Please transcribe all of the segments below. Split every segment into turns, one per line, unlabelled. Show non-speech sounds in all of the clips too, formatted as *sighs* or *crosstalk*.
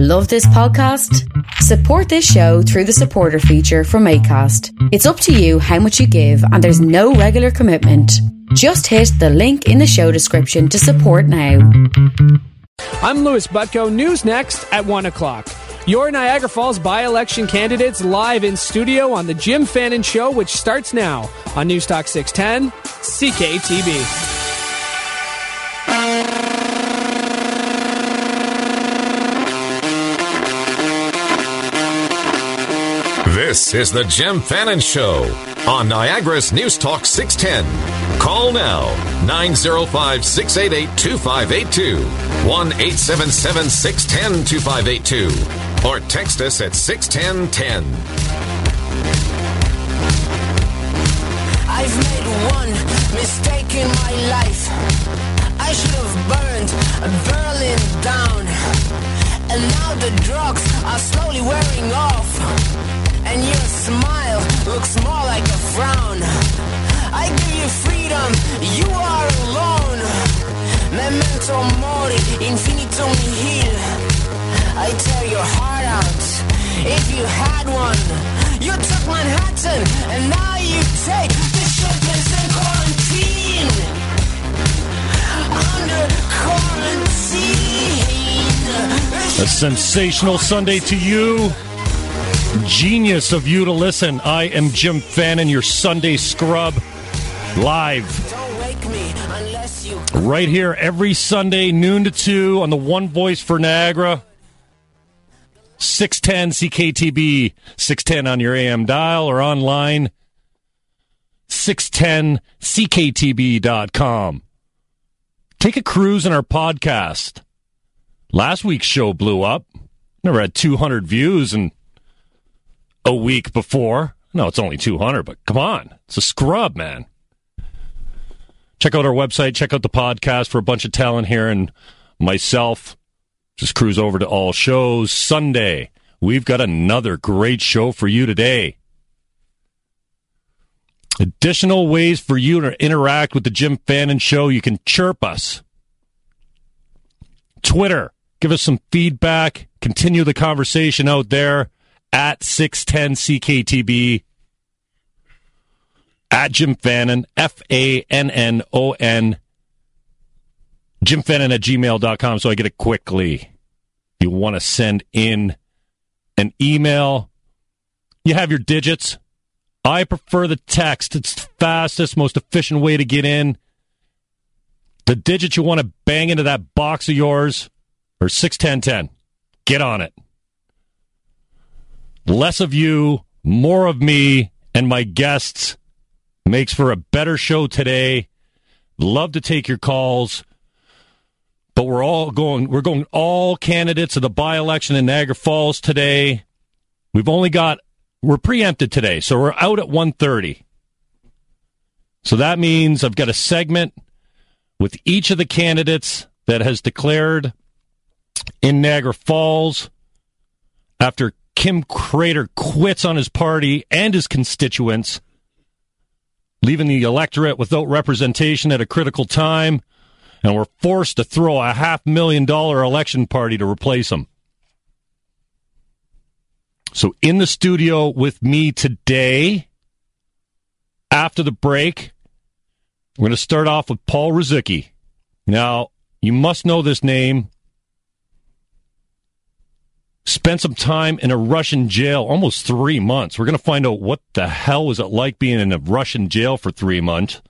Love this podcast? Support this show through the supporter feature from ACAST. It's up to you how much you give, and there's no regular commitment. Just hit the link in the show description to support now.
I'm Louis Butko. News next at 1 o'clock. Your Niagara Falls by election candidates live in studio on The Jim Fannon Show, which starts now on Newstalk 610 CKTB.
This is the Jim Fannon Show on Niagara's News Talk 610. Call now 905 688 2582 1 877 610 2582 or text us at 61010.
I've made one mistake in my life. I should have burned Berlin down. And now the drugs are slowly wearing off and your smile looks more like a frown. I give you freedom, you are alone. Memento mori, nihil. I tear your heart out if you had one. You took Manhattan, and now you take the in quarantine. Under quarantine.
A sensational Sunday to you. Genius of you to listen. I am Jim Fannon, your Sunday scrub, live. Right here every Sunday, noon to 2 on the One Voice for Niagara. 610 CKTB, 610 on your AM dial or online, 610CKTB.com. Take a cruise in our podcast. Last week's show blew up. Never had 200 views and a week before. No, it's only 200, but come on. It's a scrub, man. Check out our website, check out the podcast for a bunch of talent here and myself. Just cruise over to all shows. Sunday, we've got another great show for you today. Additional ways for you to interact with the Jim Fannon Show. You can chirp us. Twitter, give us some feedback. Continue the conversation out there at 610 CKTB, at Jim Fannon, F A N N O N, Jim Fannon at gmail.com so I get it quickly. You want to send in an email, you have your digits. I prefer the text. It's the fastest, most efficient way to get in. The digits you want to bang into that box of yours are 61010. Get on it. Less of you, more of me and my guests makes for a better show today. Love to take your calls. But we're all going we're going all candidates of the by-election in Niagara Falls today. We've only got we're preempted today, so we're out at 1:30. So that means I've got a segment with each of the candidates that has declared in Niagara Falls after Kim Craitor quits on his party and his constituents, leaving the electorate without representation at a critical time, and we're forced to throw a half million dollar election party to replace him. So, in the studio with me today, after the break, we're going to start off with Paul Ruzycki. Now, you must know this name spent some time in a Russian jail, almost three months. We're going to find out what the hell was it like being in a Russian jail for three months.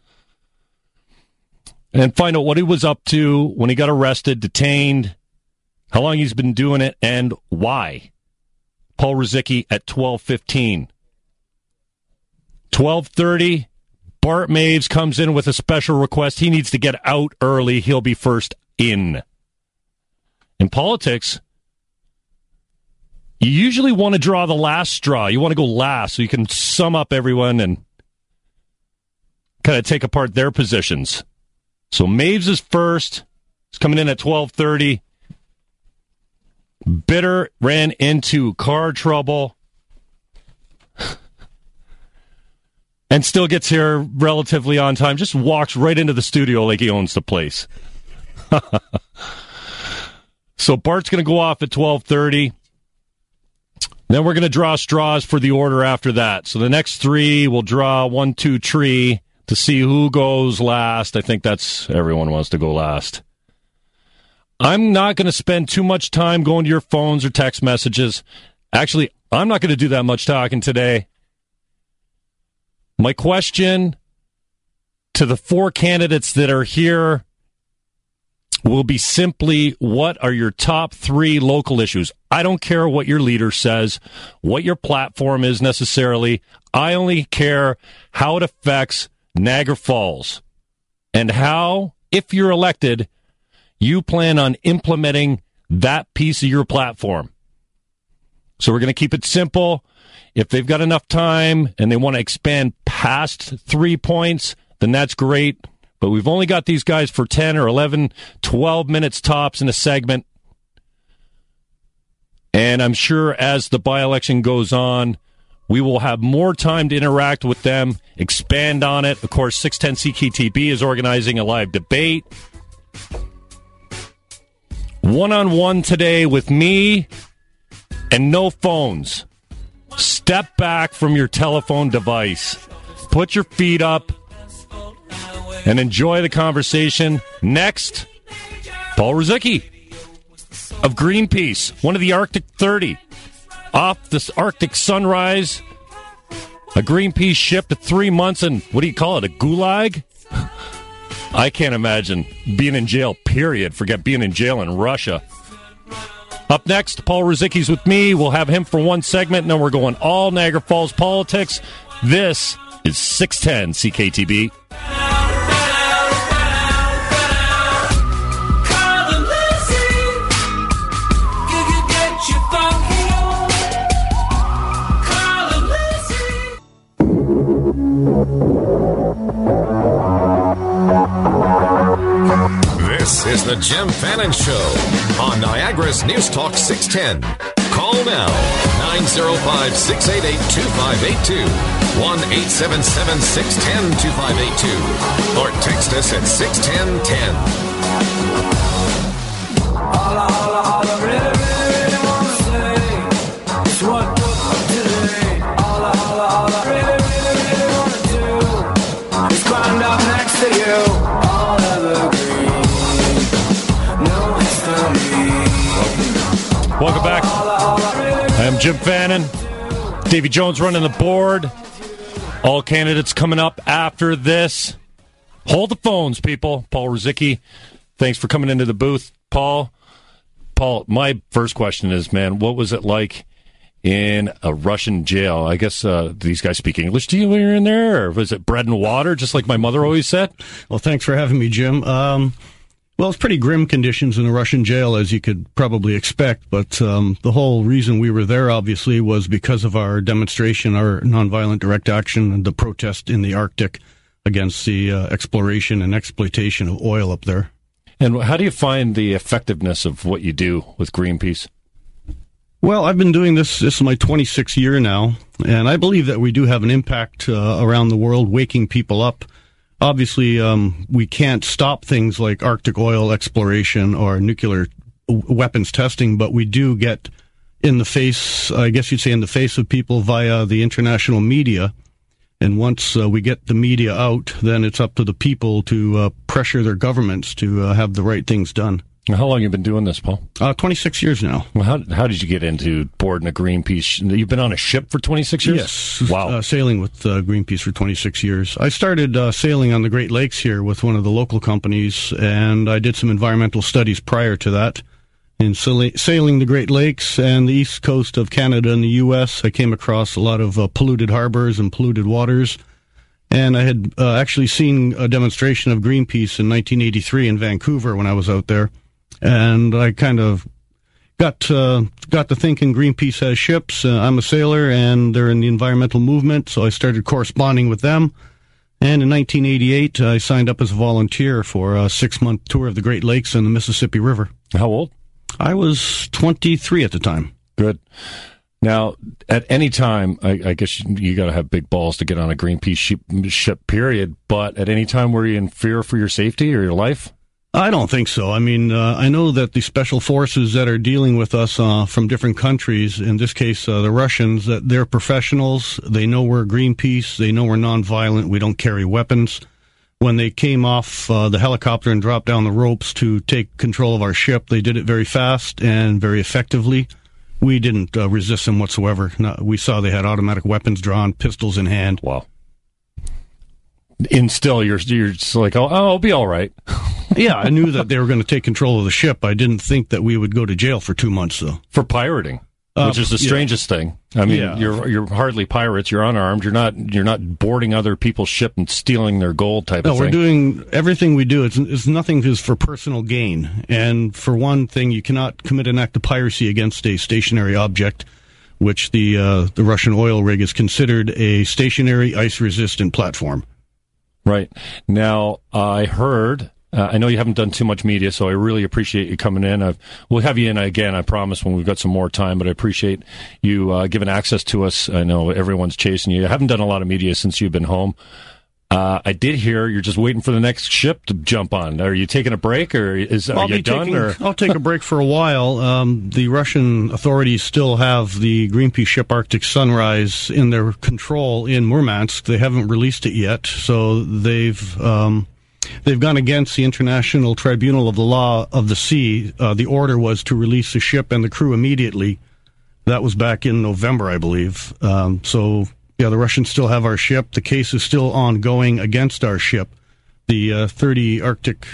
And find out what he was up to when he got arrested, detained, how long he's been doing it, and why. Paul Ruzycki at 1215. 1230, Bart Maves comes in with a special request. He needs to get out early. He'll be first in. In politics, you usually want to draw the last straw. You want to go last so you can sum up everyone and kind of take apart their positions. So Maves is first. He's coming in at 1230. Bitter ran into car trouble *sighs* and still gets here relatively on time. Just walks right into the studio like he owns the place. *laughs* So Bart's going to go off at 12:30. Then we're going to draw straws for the order after that. So the next three will draw one, two, tree to see who goes last. I think that's everyone wants to go last. I'm not going to spend too much time going to your phones or text messages. Actually, I'm not going to do that much talking today. My question to the four candidates that are here will be simply what are your top three local issues? I don't care what your leader says, what your platform is necessarily. I only care how it affects Niagara Falls and how, if you're elected, you plan on implementing that piece of your platform. So we're going to keep it simple. If they've got enough time and they want to expand past three points, then that's great. But we've only got these guys for 10 or 11, 12 minutes tops in a segment. And I'm sure as the by election goes on, we will have more time to interact with them, expand on it. Of course, 610 CKTB is organizing a live debate. One on one today with me and no phones. Step back from your telephone device. Put your feet up and enjoy the conversation. Next, Paul Ruzycki of Greenpeace, one of the Arctic 30, off this Arctic sunrise. A Greenpeace ship to three months and what do you call it? A gulag? *sighs* I can't imagine being in jail, period. Forget being in jail in Russia. Up next, Paul Ruzycki's with me. We'll have him for one segment, and then we're going all Niagara Falls politics. This is 610 CKTB.
This is the Jim Fannon Show on Niagara's News Talk 610. Call now 905 688 2582 1 877 610 2582 or text us at 61010.
Welcome Jim Fannon. Davy Jones running the board. All candidates coming up after this. Hold the phones, people. Paul Ruzycki, thanks for coming into the booth. Paul, Paul, my first question is, man, what was it like in a Russian jail? I guess uh, these guys speak English to you when you're in there, or was it bread and water, just like my mother always said?
Well, thanks for having me, Jim. Um, well, it's pretty grim conditions in a Russian jail, as you could probably expect. But um, the whole reason we were there, obviously, was because of our demonstration, our nonviolent direct action, and the protest in the Arctic against the uh, exploration and exploitation of oil up there.
And how do you find the effectiveness of what you do with Greenpeace?
Well, I've been doing this. This is my 26th year now, and I believe that we do have an impact uh, around the world, waking people up obviously um, we can't stop things like Arctic oil exploration or nuclear weapons testing, but we do get in the face, I guess you'd say, in the face of people via the international media. And once uh, we get the media out, then it's up to the people to uh, pressure their governments to uh, have the right things done.
How long have you been doing this, Paul?
Uh, 26 years now.
Well, how, how did you get into boarding a Greenpeace? You've been on a ship for 26 years?
Yes.
Wow.
Uh, sailing with uh, Greenpeace for 26 years. I started uh, sailing on the Great Lakes here with one of the local companies, and I did some environmental studies prior to that. In sailing the Great Lakes and the east coast of Canada and the U.S., I came across a lot of uh, polluted harbors and polluted waters. And I had uh, actually seen a demonstration of Greenpeace in 1983 in Vancouver when I was out there and I kind of got uh, got to thinking Greenpeace has ships. Uh, I'm a sailor, and they're in the environmental movement, so I started corresponding with them. And in 1988, I signed up as a volunteer for a six month tour of the Great Lakes and the Mississippi River.
How old?
I was 23 at the time.
Good. Now, at any time, I, I guess you, you got to have big balls to get on a Greenpeace ship, ship, period. But at any time, were you in fear for your safety or your life?
I don't think so. I mean, uh, I know that the special forces that are dealing with us uh, from different countries, in this case, uh, the Russians, that they're professionals. They know we're Greenpeace. They know we're nonviolent. We don't carry weapons. When they came off uh, the helicopter and dropped down the ropes to take control of our ship, they did it very fast and very effectively. We didn't uh, resist them whatsoever. No, we saw they had automatic weapons drawn, pistols in hand.
Wow. In still, you're you're just like, oh, oh I'll be all right. *laughs*
yeah, I knew that they were going to take control of the ship. I didn't think that we would go to jail for two months, though.
For pirating, uh, which is the strangest yeah. thing. I mean, yeah. you're you're hardly pirates. You're unarmed. You're not you're not boarding other people's ship and stealing their gold type
no,
of
thing. we're doing everything we do. It's, it's nothing is for personal gain. And for one thing, you cannot commit an act of piracy against a stationary object which the uh, the Russian oil rig is considered a stationary ice resistant platform.
Right. Now, I heard. Uh, I know you haven't done too much media, so I really appreciate you coming in. I've, we'll have you in again, I promise, when we've got some more time. But I appreciate you uh, giving access to us. I know everyone's chasing you. I haven't done a lot of media since you've been home. Uh, I did hear you're just waiting for the next ship to jump on. Are you taking a break, or is are
I'll
you done?
Taking,
or?
I'll take a break for a while. Um, the Russian authorities still have the Greenpeace ship Arctic Sunrise in their control in Murmansk. They haven't released it yet, so they've um, they've gone against the International Tribunal of the Law of the Sea. Uh, the order was to release the ship and the crew immediately. That was back in November, I believe. Um, so yeah, the Russians still have our ship. The case is still ongoing against our ship. The uh, 30 Arctic,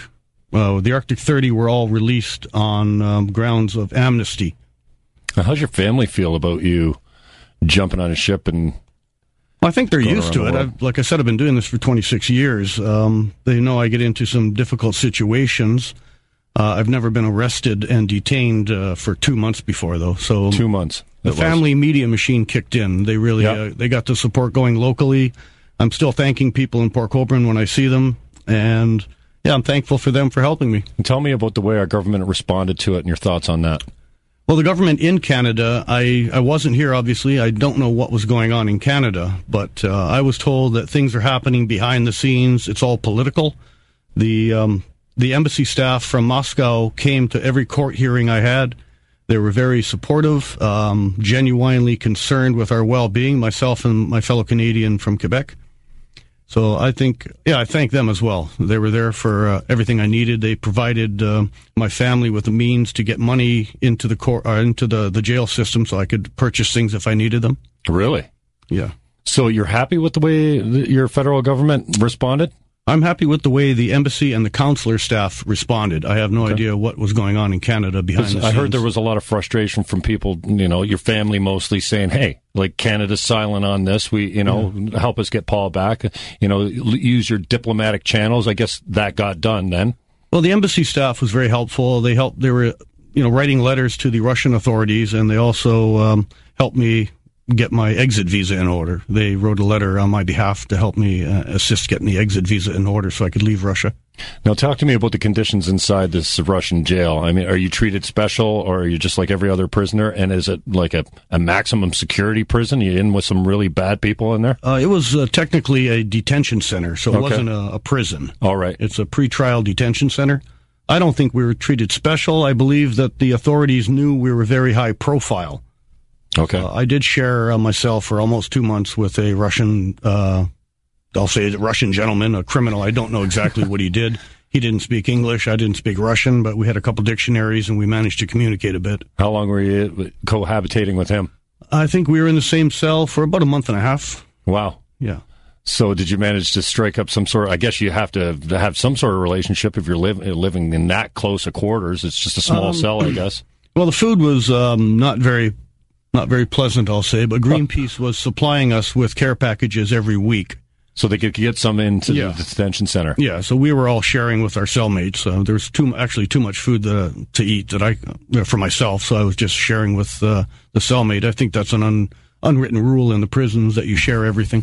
uh, the Arctic 30 were all released on um, grounds of amnesty.
how's your family feel about you jumping on a ship and?
Well, I think they're used to it. I've, like I said, I've been doing this for 26 years. Um, they know I get into some difficult situations. Uh, I've never been arrested and detained uh, for two months before, though. So
two months.
The family media machine kicked in. They really yep. uh, they got the support going locally. I'm still thanking people in Port Colborne when I see them, and yeah, I'm thankful for them for helping me.
And tell me about the way our government responded to it and your thoughts on that.
Well, the government in Canada, I, I wasn't here, obviously. I don't know what was going on in Canada, but uh, I was told that things are happening behind the scenes. It's all political. The um, the embassy staff from Moscow came to every court hearing I had. They were very supportive, um, genuinely concerned with our well being, myself and my fellow Canadian from Quebec. So I think, yeah, I thank them as well. They were there for uh, everything I needed. They provided uh, my family with the means to get money into the court, uh, into the, the jail system, so I could purchase things if I needed them.
Really?
Yeah.
So you're happy with the way your federal government responded?
I'm happy with the way the embassy and the consular staff responded. I have no okay. idea what was going on in Canada behind the scenes.
I heard there was a lot of frustration from people, you know, your family mostly saying, "Hey, like Canada's silent on this. We, you know, yeah. help us get Paul back. You know, use your diplomatic channels." I guess that got done then.
Well, the embassy staff was very helpful. They helped. They were, you know, writing letters to the Russian authorities, and they also um, helped me get my exit visa in order. They wrote a letter on my behalf to help me uh, assist getting the exit visa in order so I could leave Russia.
Now, talk to me about the conditions inside this Russian jail. I mean, are you treated special or are you just like every other prisoner? And is it like a, a maximum security prison? Are you in with some really bad people in there?
Uh, it was uh, technically a detention center, so it okay. wasn't a, a prison.
All right.
It's a pretrial detention center. I don't think we were treated special. I believe that the authorities knew we were very high profile.
Okay. Uh,
I did share uh, myself for almost two months with a Russian, uh, I'll say a Russian gentleman, a criminal. I don't know exactly what he did. He didn't speak English. I didn't speak Russian, but we had a couple dictionaries and we managed to communicate a bit.
How long were you cohabitating with him?
I think we were in the same cell for about a month and a half.
Wow.
Yeah.
So, did you manage to strike up some sort? Of, I guess you have to have some sort of relationship if you're live, living in that close of quarters. It's just a small um, cell, I guess. *clears throat*
Well, the food was um, not very not very pleasant, I'll say, but Greenpeace was supplying us with care packages every week.
So they could get some into yeah. the detention center.
Yeah, so we were all sharing with our cellmates. Uh, there was too actually too much food to, to eat that I for myself, so I was just sharing with uh, the cellmate. I think that's an un, unwritten rule in the prisons that you share everything.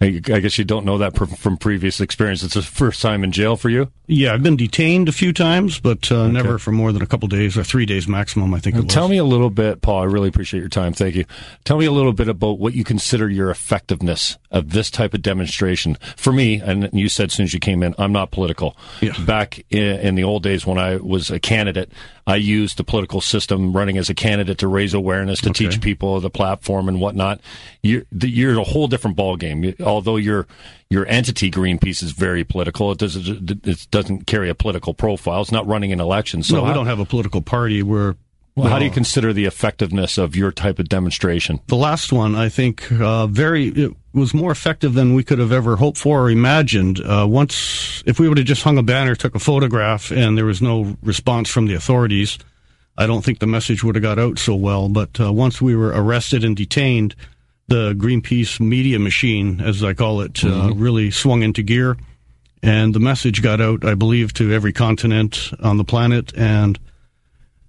I, I guess you don't know that pr- from previous experience. It's the first time in jail for you.
Yeah, I've been detained a few times, but uh, never for more than a couple days or three days maximum. I think. It was.
Tell me a little bit, Paul. I really appreciate your time. Thank you. Tell me a little bit about what you consider your effectiveness of this type of demonstration. For me, and you said as soon as you came in, I'm not political.
Yeah.
Back in, in the old days when I was a candidate, I used the political system running as a candidate to raise awareness, to
Okay.
teach people the platform and whatnot. You're, the, you're a whole different ballgame. Although your your entity Greenpeace is very political, it doesn't it doesn't carry a political profile. It's not running an election. So
no, we
how-
don't have a political party. We're
well, how do you consider the effectiveness of your type of demonstration?
the last one, I think, uh, very it was more effective than we could have ever hoped for or imagined. Uh, once, if we would have just hung a banner, took a photograph, and there was no response from the authorities, I don't think the message would have got out so well. But uh, once we were arrested and detained, the Greenpeace media machine, as I call it, uh, really swung into gear, and the message got out, I believe, to every continent on the planet, and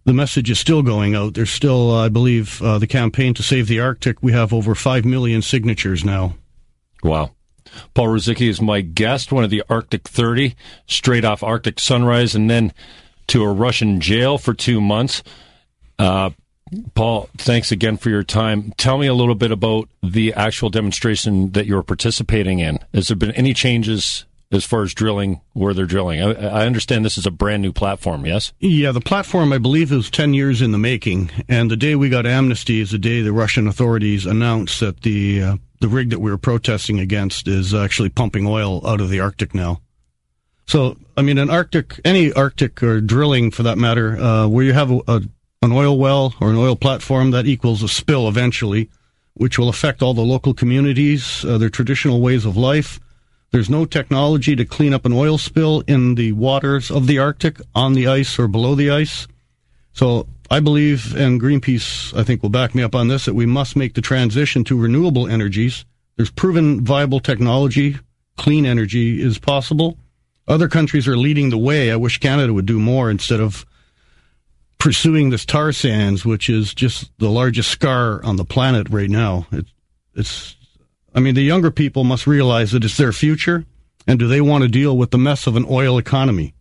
the message is still going out. There's still, uh, I believe, uh, the campaign to save the Arctic. We have over 5 million signatures now.
Wow. Paul Ruzycki is my guest, one of the Arctic 30, straight off Arctic Sunrise, and then to a Russian jail for two months. Uh, Paul, thanks again for your time. Tell me a little bit about the actual demonstration that you're participating in. Has there been any changes as far as drilling, where they're drilling? I, I understand this is a brand new platform, yes?
Yeah, the platform, I believe, is 10 years in the making. And the day we got amnesty is the day the Russian authorities announced that the, uh, the rig that we were protesting against is actually pumping oil out of the Arctic now. So, I mean, an Arctic, any Arctic or drilling for that matter, uh, where you have a, a, an oil well or an oil platform, that equals a spill eventually, which will affect all the local communities, uh, their traditional ways of life. There's no technology to clean up an oil spill in the waters of the Arctic, on the ice or below the ice. So I believe, and Greenpeace, I think, will back me up on this, that we must make the transition to renewable energies. There's proven viable technology. Clean energy is possible. Other countries are leading the way. I wish Canada would do more instead of pursuing this tar sands, which is just the largest scar on the planet right now. It, it's, I mean, the younger people must realize that it's their future, and do they want to deal with the mess of an oil economy?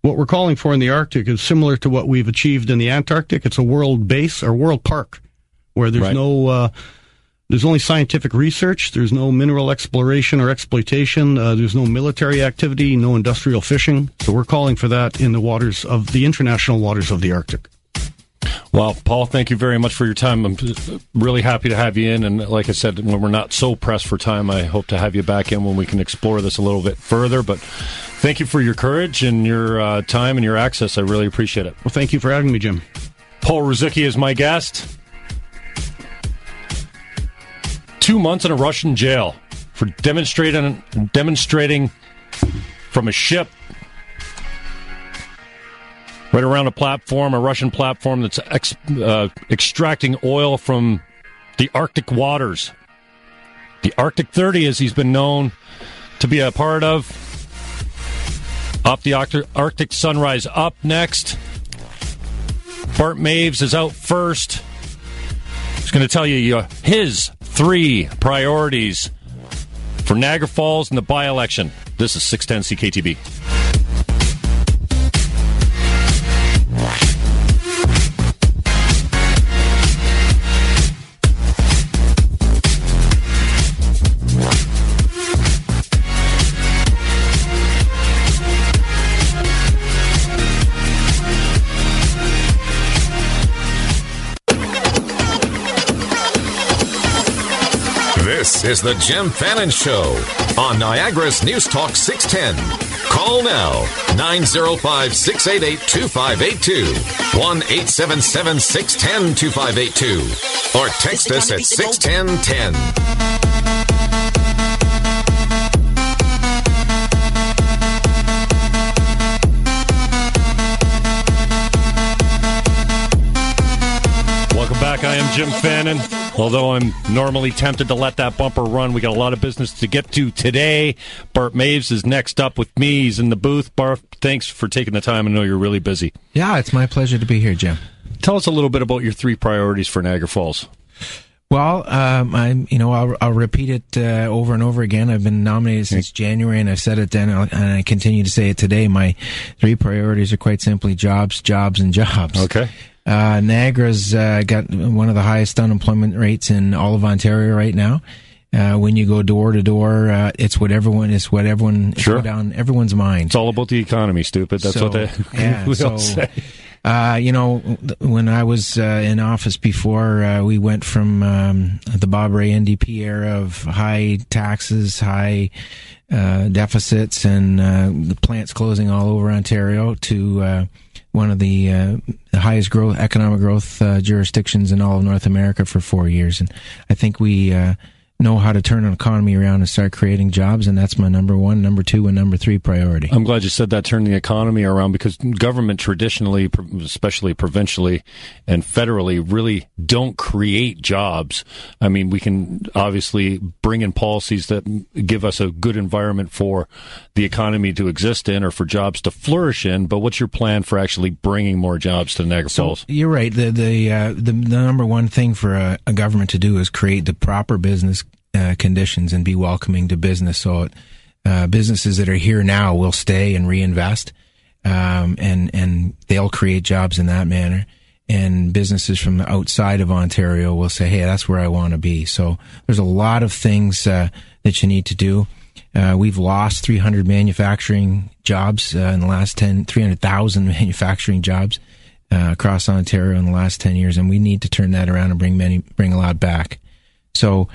What we're calling for in the Arctic is similar to what we've achieved in the Antarctic. It's a world base or world park where there's
Right.
no, uh, there's only scientific research. There's no mineral exploration or exploitation. Uh, there's no military activity, no industrial fishing. So we're calling for that in the waters of the international waters of the Arctic.
Well, Paul, thank you very much for your time. I'm really happy to have you in. And like I said, when we're not so pressed for time, I hope to have you back in when we can explore this a little bit further. But thank you for your courage and your uh, time and your access. I really appreciate it.
Well, thank you for having me, Jim.
Paul Ruzycki is my guest. Two months in a Russian jail for demonstrating demonstrating from a ship right around a platform, a Russian platform that's ex, uh, extracting oil from the Arctic waters. The Arctic 30, as he's been known to be a part of. Off the Arctic, Sunrise up next. Bart Maves is out first. He's going to tell you his three priorities for Niagara Falls in the by election. This is 610 CKTB.
Is the Jim Fannon Show on Niagara's News Talk 610. Call now 905 688 2582 1 877 610 2582 or text us at 61010.
Welcome back. I am Jim Fannon. Although I'm normally tempted to let that bumper run, we got a lot of business to get to today. Bart Maves is next up with me. He's in the booth. Bart, thanks for taking the time. I know you're really busy.
Yeah, it's my pleasure to be here, Jim.
Tell us a little bit about your three priorities for Niagara Falls.
Well, um, I'm, you know, I'll, I'll repeat it uh, over and over again. I've been nominated since January, and I've said it then, and I continue to say it today. My three priorities are quite simply jobs, jobs, and jobs.
Okay.
Uh, Niagara's uh, got one of the highest unemployment rates in all of Ontario right now. Uh, when you go door to door, uh, it's what everyone is what everyone
Sure.
on everyone's mind.
It's all about the economy, stupid. That's
So,
what they *laughs*
yeah,
we
so,
all say.
Uh, you know, when I was uh, in office before, uh, we went from um, the Bob Rae NDP era of high taxes, high uh, deficits, and uh, the plants closing all over Ontario to uh, one of the, uh, highest growth, economic growth uh, jurisdictions in all of North America for four years. And I think we uh, know how to turn an economy around and start creating jobs, and that's my number one, number two, and number three priority.
I'm glad you said that. Turn the economy around because government traditionally, especially provincially and federally, really don't create jobs. I mean, we can obviously bring in policies that give us a good environment for the economy to exist in or for jobs to flourish in. But what's your plan for actually bringing more jobs to Niagara Falls?
You're right. The the uh, the, the number one thing for a, a government to do is create the proper business uh, conditions and be welcoming to business. So uh, businesses that are here now will stay and reinvest, um, and and they'll create jobs in that manner. And businesses from outside of Ontario will say, "Hey, that's where I want to be." So there's a lot of things uh, that you need to do. Uh, we've lost 300 manufacturing jobs uh, in the last 10, 300,000 *laughs* manufacturing jobs across Ontario in the last 10 years, and we need to turn that around and bring many, bring a lot back. So,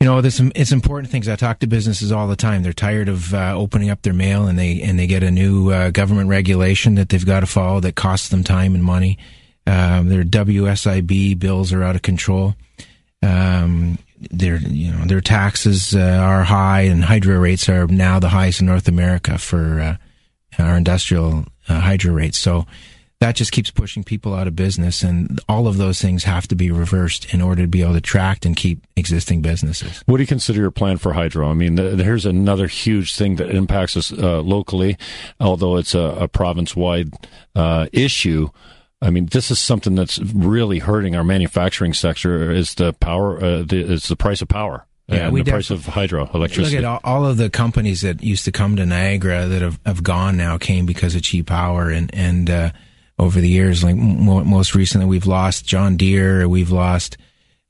you know, there's some, it's important things. I talk to businesses all the time. They're tired of uh, opening up their mail and they, and they get a new uh, government regulation that they've got to follow that costs them time and money. Um, their WSIB bills are out of control. Um, their you know their taxes uh, are high and hydro rates are now the highest in North America for uh, our industrial uh, hydro rates. So that just keeps pushing people out of business, and all of those things have to be reversed in order to be able to attract and keep existing businesses.
What do you consider your plan for hydro? I mean, th- here's another huge thing that impacts us uh, locally, although it's a, a province-wide uh, issue. I mean, this is something that's really hurting our manufacturing sector. Is the power? Uh, the, is the price of power?
Yeah,
and
we
the price of hydro electricity.
Look at all, all of the companies that used to come to Niagara that have, have gone now came because of cheap power and and uh, over the years, like mo- most recently, we've lost John Deere, we've lost.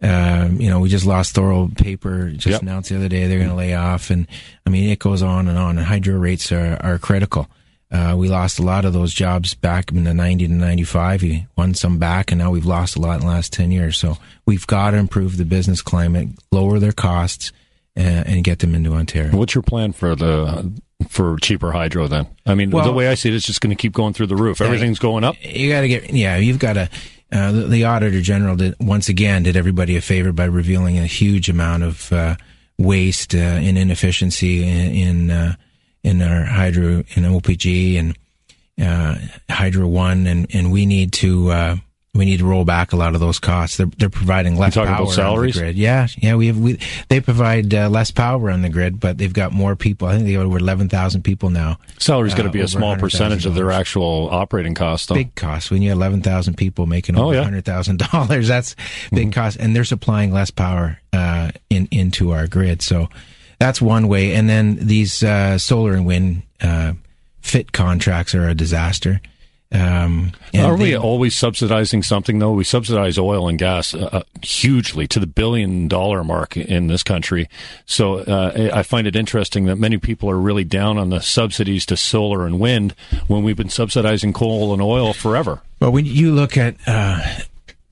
Um, you know, we just lost Thorold Paper. Just
Yep.
announced the other day they're going to lay off, and I mean it goes on and on. And hydro rates are are critical. Uh, we lost a lot of those jobs back in the 90 to 95. We won some back, and now we've lost a lot in the last 10 years. So we've got to improve the business climate, lower their costs, uh, and get them into Ontario.
What's your plan for the for cheaper hydro then? I mean, the way I see it, it's just going to keep going through the roof. Everything's going up.
You got to get, yeah, you've got to. Uh, the, the auditor general did once again did everybody a favor by revealing a huge amount of uh, waste uh, and inefficiency in in, uh, in our hydro in OPG and uh, Hydro One, and and we need to. We need to roll back a lot of those costs. They're they're providing less power
about
on the grid. Yeah, yeah. We have we they provide uh, less power on the grid, but they've got more people. I think they have over eleven thousand people now.
Salary's going
Uh,
to be a small percentage of their actual operating cost. Though.
big cost when you have 11,000 people making
Oh, yeah.
$100,000 *laughs* that's big
Mm-hmm.
cost and they're supplying less power uh, in into our grid so that's one way and then these uh, solar and wind uh, fit contracts are a disaster um,
Are we always subsidizing something though? We subsidize oil and gas uh, uh, hugely to the billion dollar mark in this country. So uh, I find it interesting that many people are really down on the subsidies to solar and wind when we've been subsidizing coal and oil forever.
Well, when you look at uh,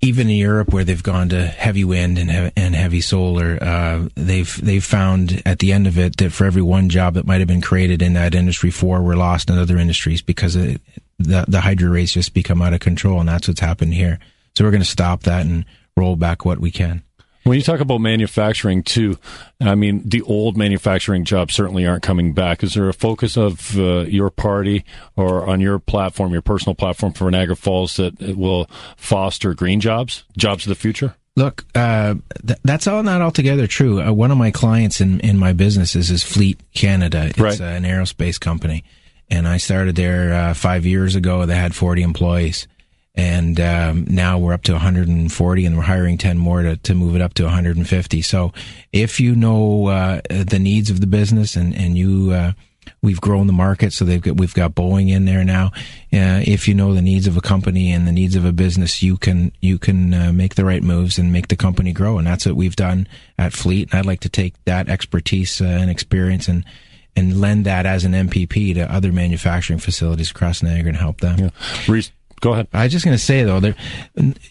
even in Europe, where they've gone to heavy wind and he- and heavy solar, uh, they've they've found at the end of it that for every one job that might have been created in that industry, four were lost in other industries because it, the the hydro rates just become out of control, and that's what's happened here. So we're going to stop that and roll back what we can.
When you talk about manufacturing too, I mean the old manufacturing jobs certainly aren't coming back. Is there a focus of uh, your party or on your platform, your personal platform for Niagara Falls that it will foster green jobs, jobs of the future?
Look, uh, th- that's all not altogether true. Uh, one of my clients in, in my business is, is Fleet Canada. It's
Right.
uh, an aerospace company. And I started there uh, five years ago. They had 40 employees. and um, now we're up to 140 and we're hiring 10 more to, to move it up to 150 so if you know uh, the needs of the business and, and you uh, we've grown the market so they've got we've got boeing in there now uh, if you know the needs of a company and the needs of a business you can you can uh, make the right moves and make the company grow and that's what we've done at fleet and i'd like to take that expertise uh, and experience and and lend that as an MPP to other manufacturing facilities across Niagara and help them.
Yeah. Reese, go ahead.
I was just going to say though, there,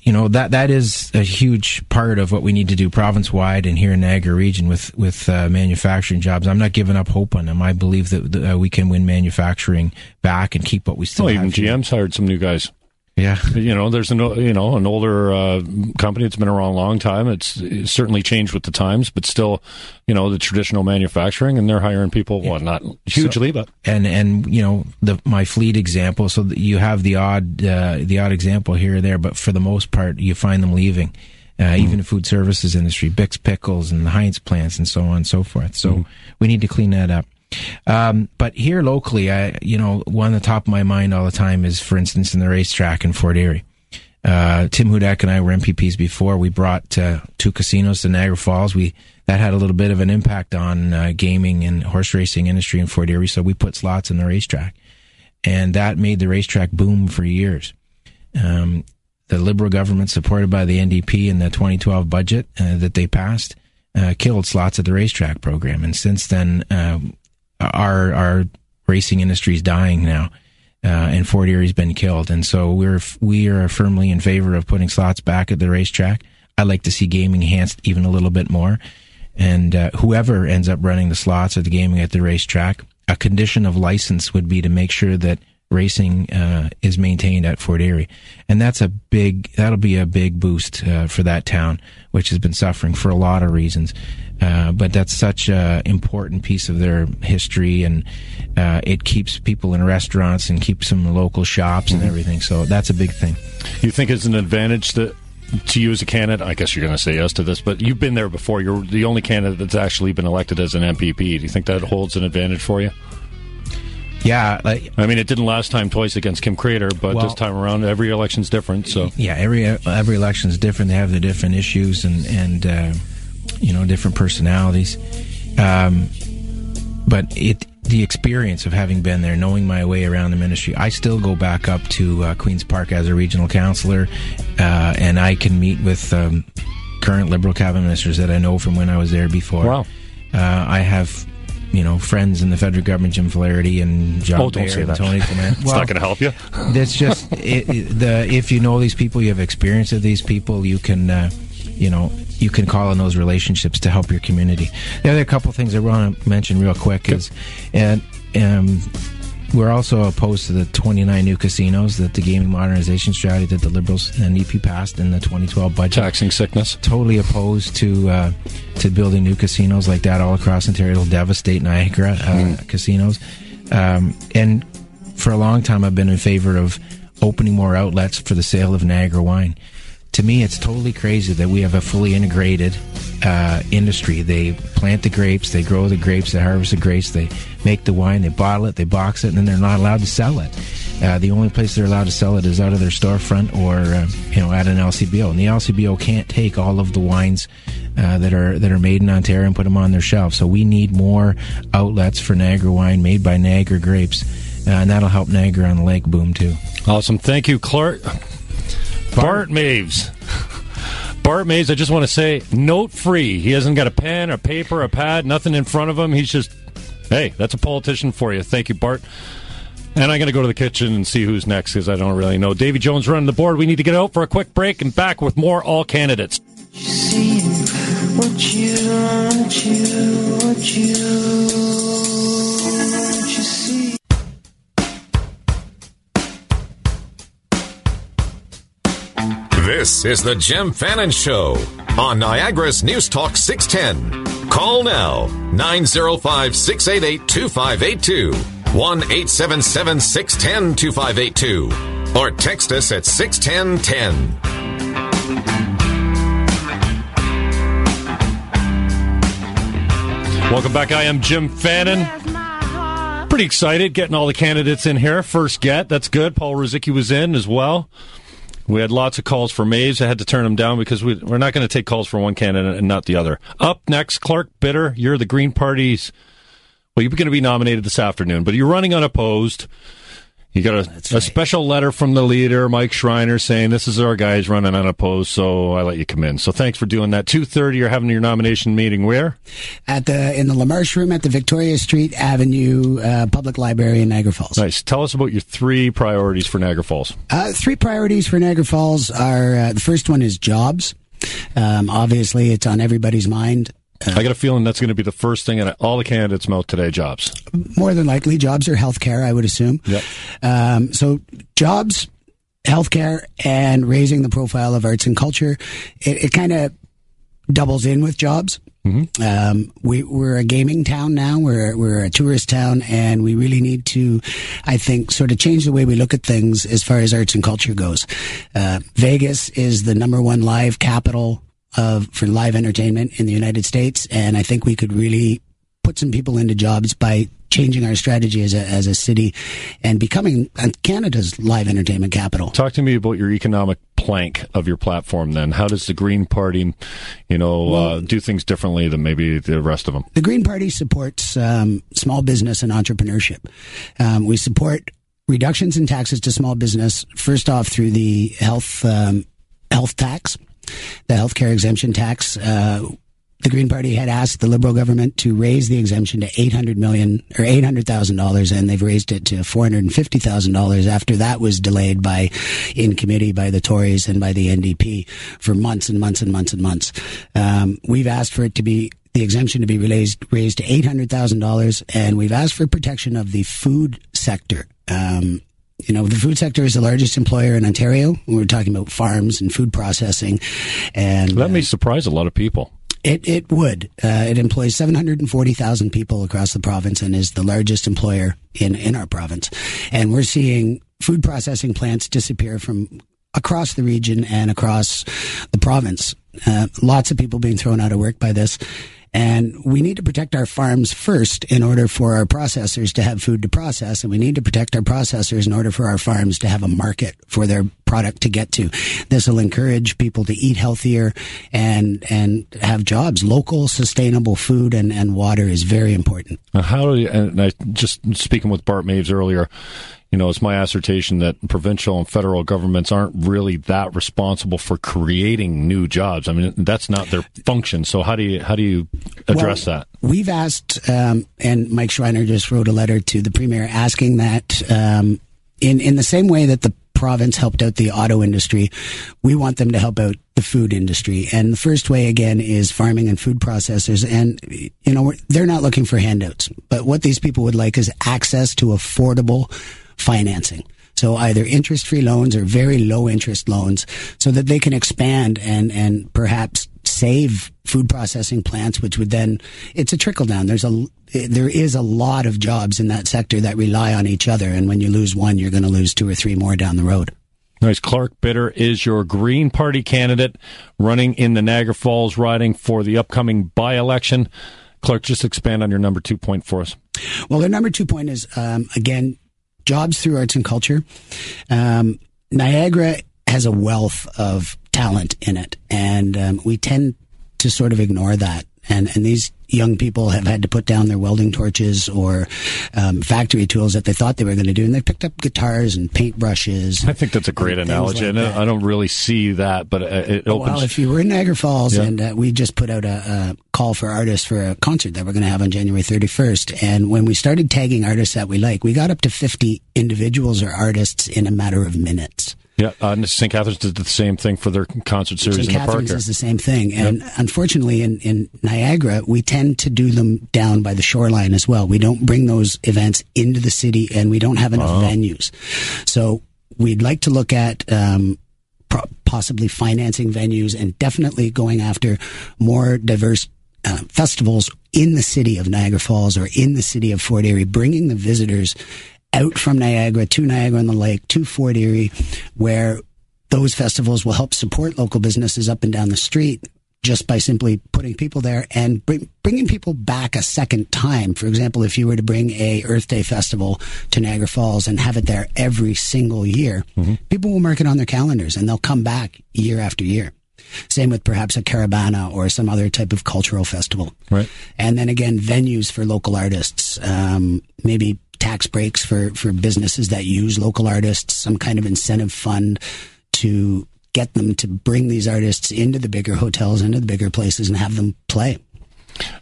you know that that is a huge part of what we need to do province wide and here in Niagara region with with uh, manufacturing jobs. I'm not giving up hope on them. I believe that uh, we can win manufacturing back and keep what we still.
Well,
have
even. GM's hired some new guys.
Yeah,
You know, there's an you know an older uh, company that's been around a long time. It's, it's certainly changed with the times, but still, you know, the traditional manufacturing, and they're hiring people. Well, not hugely, but
and and you know the my fleet example. So you have the odd uh, the odd example here or there, but for the most part, you find them leaving. Uh, Even the food services industry, Bick's Pickles and the Heinz plants, and so on and so forth. So we need to clean that up. Um, but here locally, I you know one on the top of my mind all the time is, for instance, in the racetrack in Fort Erie. Uh, Tim Hudak and I were MPPs before. We brought uh, two casinos to Niagara Falls. We that had a little bit of an impact on uh, gaming and horse racing industry in Fort Erie. So we put slots in the racetrack, and that made the racetrack boom for years. Um, the Liberal government, supported by the NDP in the 2012 budget uh, that they passed, uh, killed slots at the racetrack program, and since then, um, our our racing industry is dying now uh, and Fort Erie's been killed. And so we're we are firmly in favor of putting slots back at the racetrack. I like to see gaming enhanced even a little bit more. And uh, whoever ends up running the slots or the gaming at the racetrack, a condition of license would be to make sure that racing uh, is maintained at Fort Erie, and that's a big that'll be a big boost uh, for that town, which has been suffering for a lot of reasons. Uh, but that's such an important piece of their history, and uh, it keeps people in restaurants and keeps them in local shops and everything. So that's a big thing.
you think it's an advantage that to you as a candidate? I guess you're going to say yes to this, but you've been there before. You're the only candidate that's actually been elected as an MPP. Do you think that holds an advantage for you?
Yeah, like
I mean, it didn't last time twice against Kim Craitor, but
Well-
this time around, every election's different. So
yeah, every every election is different. They have the different issues and and uh, you know different personalities. Um, but it the experience of having been there, knowing my way around the ministry, I still go back up to uh, Queens Park as a regional councillor, uh, and I can meet with um, current Liberal cabinet ministers that I know from when I was there before.
Wow.
Uh, I have. You know, friends in the federal government, Jim Flaherty and John
Oh, don't
Baird
say
and. Tony *laughs* Clement.
it's not going to help you.
That's just it- the if you know these people, you have experience of these people, you can uh, you know you can call on those relationships to help your community. The other couple things I want to mention real quick is and um, we're also opposed to the 29 new casinos that the gaming modernization strategy that the Liberals and EP passed in the 2012 budget
Taxing sickness.
totally opposed to uh, to building new casinos like that all across Ontario. It'll devastate Niagara uh, casinos. Um, and for a long time, I've been in favor of opening more outlets for the sale of Niagara wine. To me, it's totally crazy that we have a fully integrated uh, industry. They plant the grapes, they grow the grapes, they harvest the grapes, they make the wine, they bottle it, they box it, and then they're not allowed to sell it. Uh, the only place they're allowed to sell it is out of their storefront or uh, you know at an LCBO, and the LCBO can't take all of the wines uh, that are that are made in Ontario and put them on their shelf. So we need more outlets for Niagara wine made by Niagara grapes, uh, and that'll help Niagara on the Lake boom too.
Awesome. Thank you, Clark. Bart Maves. Bart Maves, I just want to say, note free. He hasn't got a pen, a paper, a pad, nothing in front of him. He's just, hey, that's a politician for you. Thank you, Bart. And I'm going to go to the kitchen and see who's next because I don't really know. Davy Jones running the board. We need to get out for a quick break and back with more all candidates.
See what you want, you, what you,
This is the Jim Fannon Show on Niagara's News Talk 610. Call now 905 688 2582 1 877 610 2582 or text us at 61010.
Welcome back. I am Jim Fannon. Pretty excited getting all the candidates in here. First get, that's good. Paul Ruzycki was in as well. We had lots of calls for Maves. I had to turn them down because we, we're not going to take calls for one candidate and not the other. Up next, Clark Bitter. You're the Green Party's. Well, you're going to be nominated this afternoon, but you're running unopposed. You got a, a special letter from the leader, Mike Schreiner, saying this is our guy who's running unopposed, so I let you come in. So thanks for doing that. Two thirty, you're having your nomination meeting where?
At the in the LaMarche Room at the Victoria Street Avenue uh, Public Library in Niagara Falls.
Nice. Tell us about your three priorities for Niagara Falls.
Uh, three priorities for Niagara Falls are uh, the first one is jobs. Um, obviously, it's on everybody's mind.
I got a feeling that's going to be the first thing in all the candidates' mouth today. Jobs.
More than likely, jobs or healthcare. I would assume.
Yep.
Um, so jobs, healthcare, and raising the profile of arts and culture. It, it kind of doubles in with jobs. Um, we, we're a gaming town now. We're we're a tourist town, and we really need to, I think, sort of change the way we look at things as far as arts and culture goes. Uh, Vegas is the number one live capital of for live entertainment in the United States, and I think we could really put some people into jobs by changing our strategy as a as a city and becoming uh, Canada's live entertainment capital.
Talk to me about your economic plank of your platform. Then, how does the Green Party, you know, uh, do things differently than maybe the rest of them?
The Green Party supports um, small business and entrepreneurship. Um, we support reductions in taxes to small business. First off, through the health um, health tax, the healthcare exemption tax. Uh, the Green Party had asked the Liberal government to raise the exemption to eight hundred million or eight hundred thousand dollars, and they've raised it to four hundred and fifty thousand dollars. After that was delayed by in committee by the Tories and by the NDP for months and months and months and months. Um, we've asked for it to be the exemption to be raised raised to eight hundred thousand dollars, and we've asked for protection of the food sector. Um, you know, the food sector is the largest employer in Ontario. We're talking about farms and food processing, and
That may surprise a lot of people.
it, it would. Uh, it employs 740,000 people across the province and is the largest employer in, in our province. And we're seeing food processing plants disappear from across the region and across the province. Uh, lots of people being thrown out of work by this. And we need to protect our farms first in order for our processors to have food to process. And we need to protect our processors in order for our farms to have a market for their product to get to. This will encourage people to eat healthier and, and have jobs. Local, sustainable food and, and water is very important.
How do you, and I just speaking with Bart Maves earlier, you know, it's my assertion that provincial and federal governments aren't really that responsible for creating new jobs. I mean, that's not their function. So how do you how do you address
Well,
that?
We've asked, um, and Mike Schreiner just wrote a letter to the premier asking that, um, in in the same way that the province helped out the auto industry, we want them to help out the food industry. And the first way again is farming and food processors. And you know we're, they're not looking for handouts, but what these people would like is access to affordable financing. So either interest-free loans or very low interest loans so that they can expand and, and perhaps save food processing plants, which would then, it's a trickle down. There's a, there is a lot of jobs in that sector that rely on each other. And when you lose one, you're going to lose two or three more down the road.
Nice. Clark Bitter is your Green Party candidate running in the Niagara Falls riding for the upcoming by election. Clark, just expand on your number two point for us.
Well, their number two point is, um, again, jobs through arts and culture. Um, Niagara has a wealth of talent in it, and um, we tend to sort of ignore that. And, and these young people have had to put down their welding torches or um, factory tools that they thought they were going to do, and they picked up guitars and paintbrushes.
I think that's a great
and
analogy.
like
and. I don't really see that, but it opens.
Well, if you were in Niagara Falls
Yeah.
and uh, we just put out a, a call for artists for a concert that we're going to have on January 31st. And when we started tagging artists that we like, we got up to 50 individuals or artists in a matter of minutes.
Yeah, uh, St. Catharines did the same thing for their concert series
St.
in the park.
Catharines is the same thing. And unfortunately, in, in Niagara, we tend to do them down by the shoreline as well. We don't bring those events into the city and we don't have enough
Oh.
venues. So we'd like to look at um, possibly financing venues and definitely going after more diverse uh, festivals in the city of Niagara Falls or in the city of Fort Erie, bringing the visitors out from Niagara to Niagara on the Lake to Fort Erie, where those festivals will help support local businesses up and down the street, just by simply putting people there and bring, bringing people back a second time. For example, if you were to bring a Earth Day festival to Niagara Falls and have it there every single year, people will mark it on their calendars and they'll come back year after year. Same with perhaps a Caribana or some other type of cultural festival.
Right.
And then again, venues for local artists, um, maybe tax breaks for, for businesses that use local artists, some kind of incentive fund to get them to bring these artists into the bigger hotels, into the bigger places, and have them play.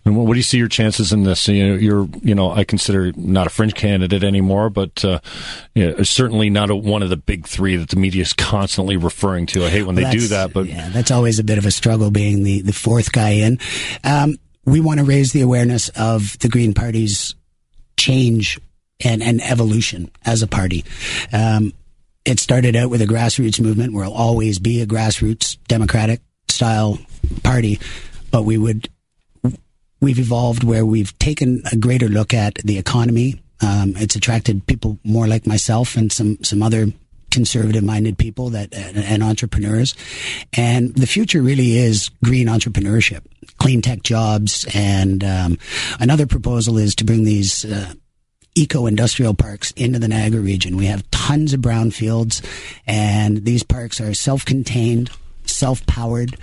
And what do you see your chances in this? You know, you're, you know, I consider not a fringe candidate anymore, but uh, you know, certainly not a, one of the big three that the media is constantly referring to. I hate when they do that, but
yeah, that's always a bit of a struggle being the, the fourth guy in. Um, we want to raise the awareness of the Green Party's change and, and evolution as a party. Um, it started out with a grassroots movement. We'll always be a grassroots democratic style party, but we would we've evolved where we've taken a greater look at the economy. Um, it's attracted people more like myself and some some other conservative minded people that and entrepreneurs. And the future really is green entrepreneurship, clean tech jobs, and um, another proposal is to bring these. Uh, eco industrial parks into the Niagara region. We have tons of brownfields, and these parks are self contained, self powered,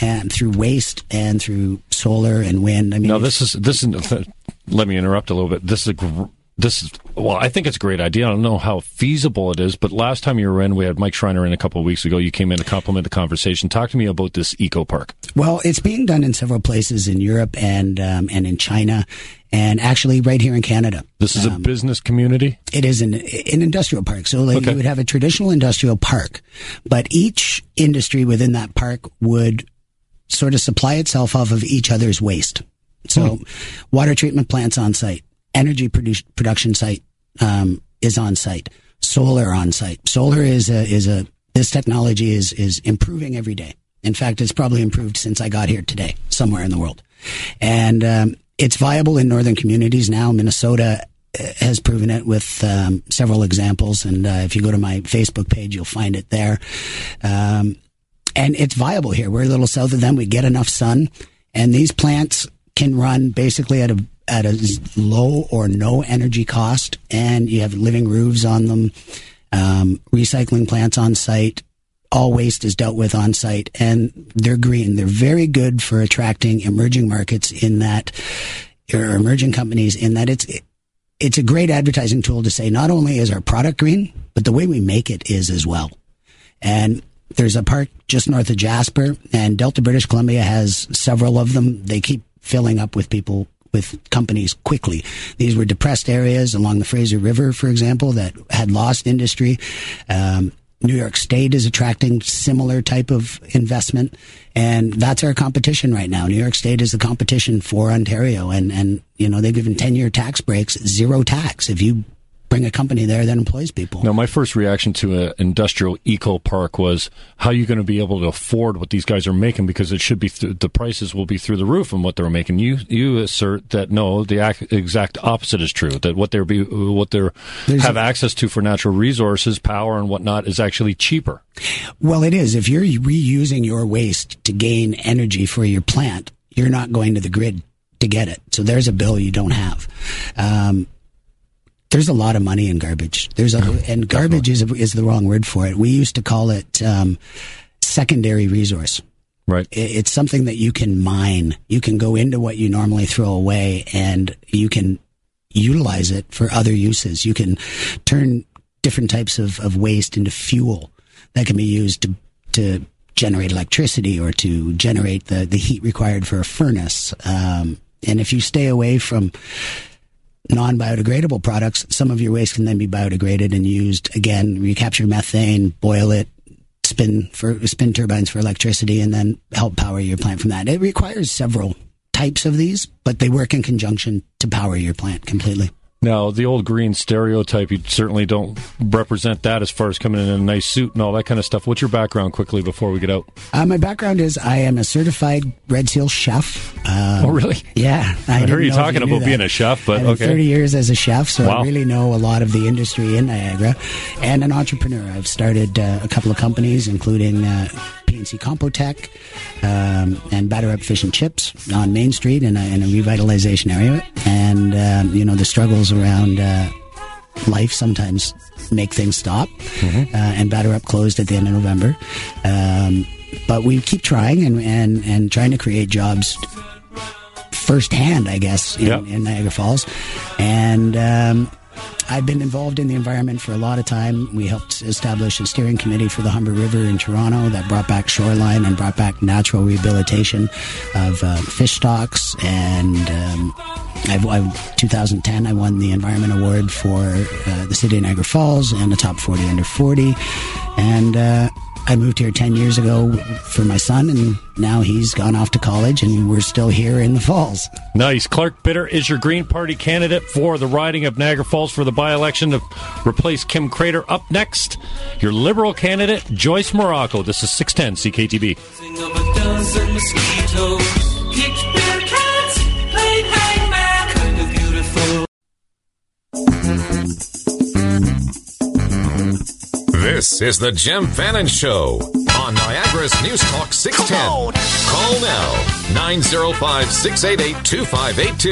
and through waste and through solar and wind. I mean,
no, this is this is. *laughs* Let me interrupt a little bit. This is a gr- this is well. I think it's a great idea. I don't know how feasible it is, but last time you were in, we had Mike Schreiner in a couple of weeks ago. You came in to compliment the conversation. Talk to me about this eco park.
Well, it's being done in several places in Europe and um, and in China, and actually right here in Canada.
This is a business community.
It is an, an industrial park. So like
Okay.
you would have a traditional industrial park, but each industry within that park would sort of supply itself off of each other's waste. So water treatment plants on site, energy produ- production site um, is on site, solar on site. Solar is a, is a this technology is is improving every day. In fact, it's probably improved since I got here today, somewhere in the world, and um, it's viable in northern communities now. Minnesota uh, has proven it with um, several examples, and uh, if you go to my Facebook page, you'll find it there. Um, and it's viable here. We're a little south of them. We get enough sun, and these plants can run basically at a at a low or no energy cost, and you have living roofs on them, um, recycling plants on site. All waste is dealt with on site, and they're green. They're very good for attracting emerging markets in that, or emerging companies in that it's it's a great advertising tool to say not only is our product green, but the way we make it is as well. And there's a park just north of Jasper, and Delta, British Columbia has several of them. They keep filling up with people, with companies quickly. These were depressed areas along the Fraser River, for example, that had lost industry. Um, New York State is attracting similar type of investment, and that's our competition right now. New York State is the competition for Ontario, and and you know they've given ten year tax breaks, zero tax if you bring a company there that employs people.
Now, my first reaction to an industrial eco park was, how are you going to be able to afford what these guys are making? Because it should be th- the prices will be through the roof on what they're making. You you assert that no, the ac- exact opposite is true. That what they're be what they are
There's
have
a-
access to for natural resources, power, and whatnot is actually cheaper.
Well, it is. If you're reusing your waste to gain energy for your plant, you're not going to the grid to get it. So there's a bill you don't have. Um, there's a lot of money in garbage. There's a, and garbage is, is the wrong word for it. We used to call it, um, secondary resource.
Right.
It's something that you can mine. You can go into what you normally throw away and you can utilize it for other uses. You can turn different types of, of waste into fuel that can be used to, to generate electricity or to generate the, the heat required for a furnace. Um, and if you stay away from non-biodegradable products, some of your waste can then be biodegraded and used again, recapture methane, boil it, spin for spin turbines for electricity and then help power your plant from that. It requires several types of these, but they work in conjunction to power your plant completely.
Now, the old green stereotype, you certainly don't represent that as far as coming in in a nice suit and all that kind of stuff. What's your background quickly before we get out?
Uh, my background is I am a certified Red Seal chef. Um,
Oh, really?
Yeah,
I
didn't
heard you talking
knew
about
that.
being a chef, but
I
okay.
30 years as a chef, so
Wow.
I really know a lot of the industry in Niagara and an entrepreneur. I've started uh, a couple of companies, including uh, PNC Compotech um, and Batter Up Fish and Chips on Main Street in a, in a revitalization area. And, um, you know, the struggles around uh, life sometimes make things stop. Uh, and Batter Up closed at the end of November. Um, but we keep trying and, and, and trying to create jobs firsthand, I guess, in,
Yep.
in Niagara Falls. And um, I've been involved in the environment for a lot of time. We helped establish a steering committee for the Humber River in Toronto that brought back shoreline and brought back natural rehabilitation of uh, fish stocks. And um, I've, I've 2010, I won the Environment Award for uh, the city of Niagara Falls and the top 40 under 40. And uh, I moved here 10 years ago for my son, and now he's gone off to college, and we're still here in the Falls.
Nice. Clark Bitter is your Green Party candidate for the riding of Niagara Falls for the by election to replace Kim Craitor. Up next, your Liberal candidate, Joyce Morocco. This is 610 CKTB.
This is the Jim Fannon Show on Niagara's News Talk 610. Call now 905 688 2582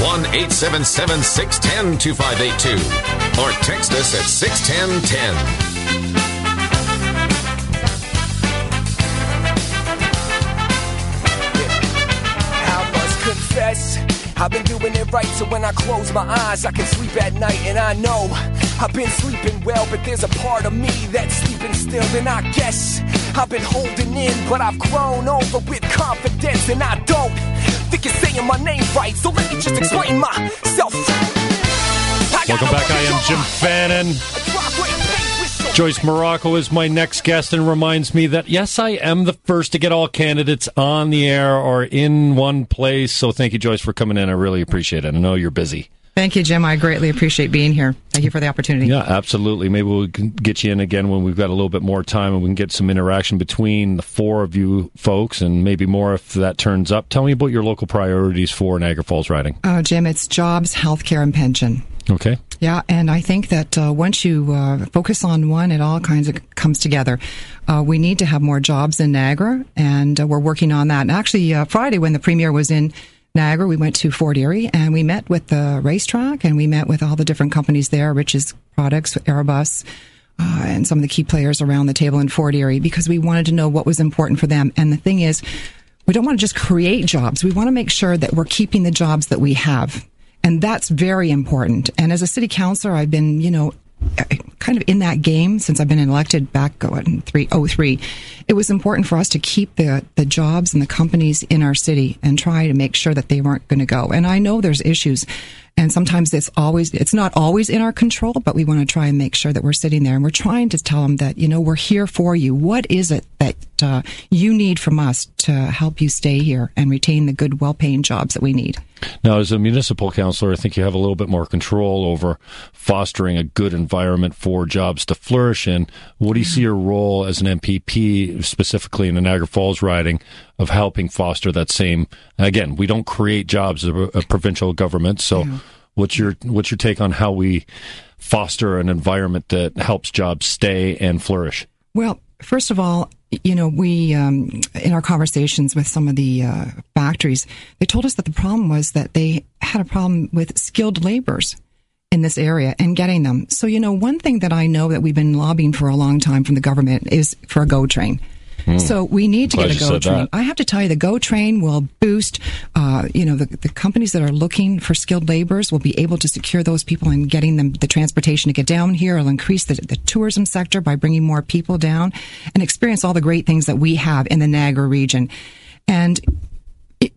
1 877 610 2582 or text us at 61010.
I've been doing it right, so when I close my eyes, I can sleep at night, and I know I've been sleeping well, but there's a part of me that's sleeping still, and I guess I've been holding in, but I've grown over with confidence, and I don't think you're saying my name right, so let me just explain myself.
Welcome back. I am Jim Fannon. Joyce Morocco is my next guest and reminds me that, yes, I am the first to get all candidates on the air or in one place. So thank you, Joyce, for coming in. I really appreciate it. I know you're busy.
Thank you, Jim. I greatly appreciate being here. Thank you for the opportunity.
Yeah, absolutely. Maybe we can get you in again when we've got a little bit more time and we can get some interaction between the four of you folks and maybe more if that turns up. Tell me about your local priorities for Niagara Falls riding.
Oh, Jim, it's jobs, healthcare, and pension.
Okay.
Yeah, and I think that uh, once you uh, focus on one, it all kinds of comes together. Uh, we need to have more jobs in Niagara, and uh, we're working on that. And actually, uh, Friday when the premier was in Niagara, we went to Fort Erie and we met with the racetrack and we met with all the different companies there, Rich's Products, Airbus, uh, and some of the key players around the table in Fort Erie because we wanted to know what was important for them. And the thing is, we don't want to just create jobs. We want to make sure that we're keeping the jobs that we have. And that's very important. And as a city councilor, I've been, you know, kind of in that game since I've been elected back in 303. It was important for us to keep the, the jobs and the companies in our city and try to make sure that they weren't going to go. And I know there's issues and sometimes it's always, it's not always in our control, but we want to try and make sure that we're sitting there and we're trying to tell them that, you know, we're here for you. What is it that uh, you need from us to help you stay here and retain the good, well paying jobs that we need?
Now, as a municipal councillor, I think you have a little bit more control over fostering a good environment for jobs to flourish in. What do you see your role as an MPP, specifically in the Niagara Falls riding, of helping foster that same? Again, we don't create jobs as a, provincial government, so what's your what's your take on how we foster an environment that helps jobs stay and flourish?
Well, first of all, you know, we, um, in our conversations with some of the uh, factories, they told us that the problem was that they had a problem with skilled laborers in this area and getting them. So, you know, one thing that I know that we've been lobbying for a long time from the government is for a GO train. So we need to get a GO train.
that.
I have to tell you, the GO train will boost, uh, you know, the, the companies that are looking for skilled laborers will be able to secure those people and getting them the transportation to get down here. It'll increase the, the tourism sector by bringing more people down and experience all the great things that we have in the Niagara region. And, it,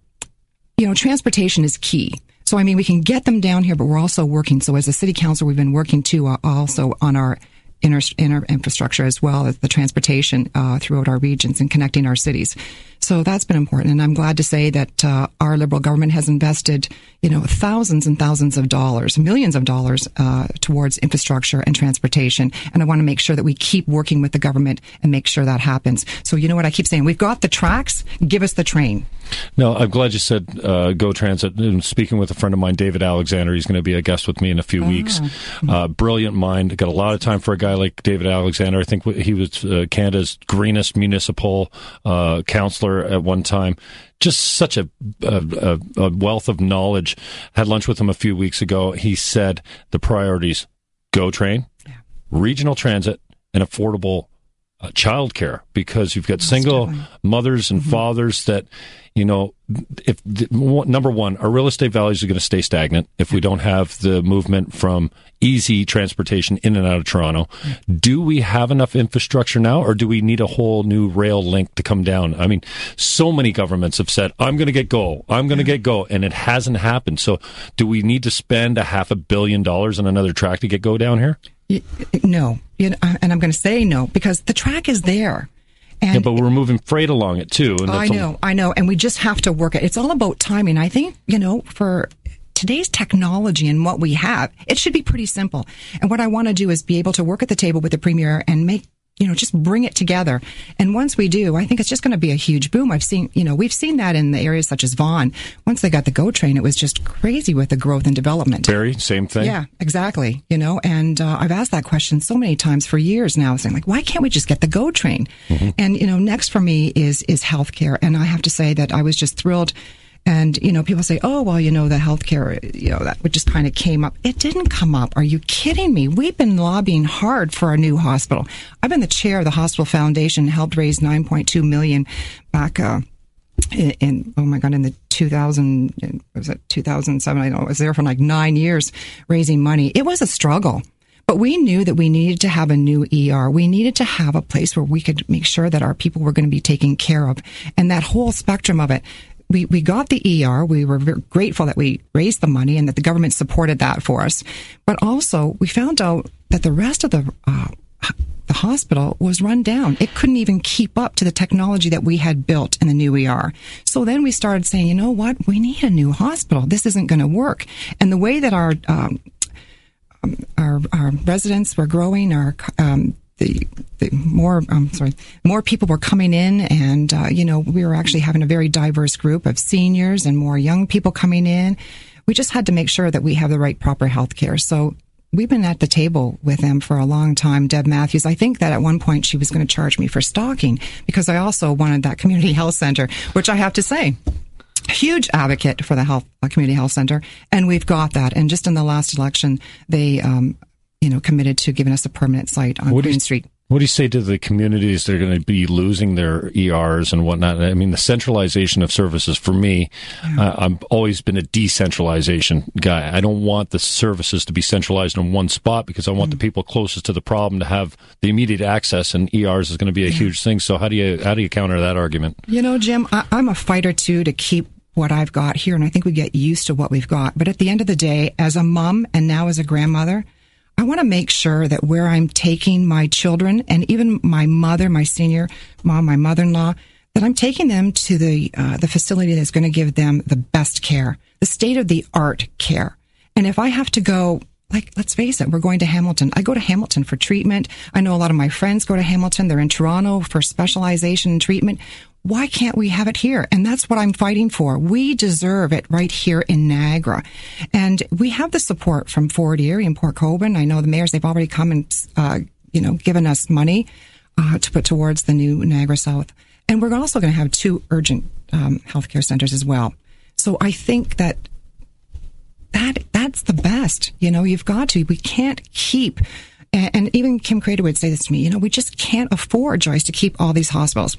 you know, transportation is key. So, I mean, we can get them down here, but we're also working. So, as a city council, we've been working too uh, also on our inner, inner infrastructure as well as the transportation uh, throughout our regions and connecting our cities. So that's been important, and I'm glad to say that uh, our Liberal government has invested, you know, thousands and thousands of dollars, millions of dollars uh, towards infrastructure and transportation. And I want to make sure that we keep working with the government and make sure that happens. So you know what I keep saying? We've got the tracks. Give us the train.
No, I'm glad you said uh, Go Transit. And speaking with a friend of mine, David Alexander, he's going to be a guest with me in a few weeks. Uh, brilliant mind. Got a lot of time for a guy like David Alexander. I think he was uh, Canada's greenest municipal uh, councillor at one time. Just such a, a, a wealth of knowledge. Had lunch with him a few weeks ago. He said the priorities: Go Train, regional transit, and affordable uh, childcare because you've got single mothers and fathers that you know if the, number one our real estate values are going to stay stagnant if we don't have the movement from easy transportation in and out of Toronto. Do we have enough infrastructure now or do we need a whole new rail link to come down? I mean so many governments have said i'm going to get go i'm going to get go and it hasn't happened. So do we need to spend a half a billion dollars on another track to get go down here
No, you know, uh, and I'm going to say no because the track is there. And
yeah, but we're moving freight along it too. And oh, I
know, I know, and we just have to work it. It's all about timing. I think you know for today's technology and what we have, it should be pretty simple. And what I want to do is be able to work at the table with the premier and make you know just bring it together. And once we do, I think it's just going to be a huge boom. I've seen you know we've seen that in the areas such as Vaughan. Once they got the GO train, it was just crazy with the growth and development.
Barrie, same thing.
Yeah, exactly. You know, and uh, I've asked that question so many times for years now, saying like, why can't we just get the GO train? And you know, next for me is is healthcare, and I have to say that I was just thrilled. And you know, people say, "Oh, well, you know, the healthcare, you know, that just kind of came up." It didn't come up. Are you kidding me? We've been lobbying hard for a new hospital. I've been the chair of the hospital foundation, helped raise 9.2 million back. Uh, in, in oh my god in the 2000 was it 2007 i know i was there for like nine years raising money it was a struggle but we knew that we needed to have a new er we needed to have a place where we could make sure that our people were going to be taken care of and that whole spectrum of it we, we got the ER. We were grateful that we raised the money and that the government supported that for us. But also, we found out that the rest of the uh, the hospital was run down. It couldn't even keep up to the technology that we had built in the new ER. So then we started saying, you know what? We need a new hospital. This isn't going to work. And the way that our um, um, our, our residents were growing, our um, the, the more um, sorry, more people were coming in, and uh, you know we were actually having a very diverse group of seniors and more young people coming in. We just had to make sure that we have the right proper health care. So we've been at the table with them for a long time. Deb Matthews, I think that at one point she was going to charge me for stalking because I also wanted that community *laughs* health center, which I have to say, huge advocate for the health uh, community health center, and we've got that. And just in the last election, they, um, you know, committed to giving us a permanent site on
What
Queen
you-
Street.
What do you say to the communities that are going to be losing their ERs and whatnot? I mean, the centralization of services for me, uh, I've always been a decentralization guy. I don't want the services to be centralized in one spot because I want the people closest to the problem to have the immediate access, and ERs is going to be a huge thing. So how do you how do you counter that argument?
You know, Jim, I, I'm a fighter too to keep what I've got here, and I think we get used to what we've got. But at the end of the day, as a mom and now as a grandmother, I want to make sure that where I'm taking my children and even my mother, my senior mom, my mother-in-law, that I'm taking them to the uh, the facility that's going to give them the best care, the state of the art care. And if I have to go, like, let's face it, we're going to Hamilton. I go to Hamilton for treatment. I know a lot of my friends go to Hamilton. They're in Toronto for specialization and treatment. Why can't we have it here? And that's what I'm fighting for. We deserve it right here in Niagara. And we have the support from Fort Erie and Port Colborne. I know the mayors, they've already come and, uh, you know, given us money uh, to put towards the new Niagara South. And we're also going to have two urgent um, healthcare centers as well. So I think that that that's the best. You know, you've got to. We can't keep. And, and even Kim Craitor would say this to me. You know, we just can't afford, Joyce, to keep all these hospitals.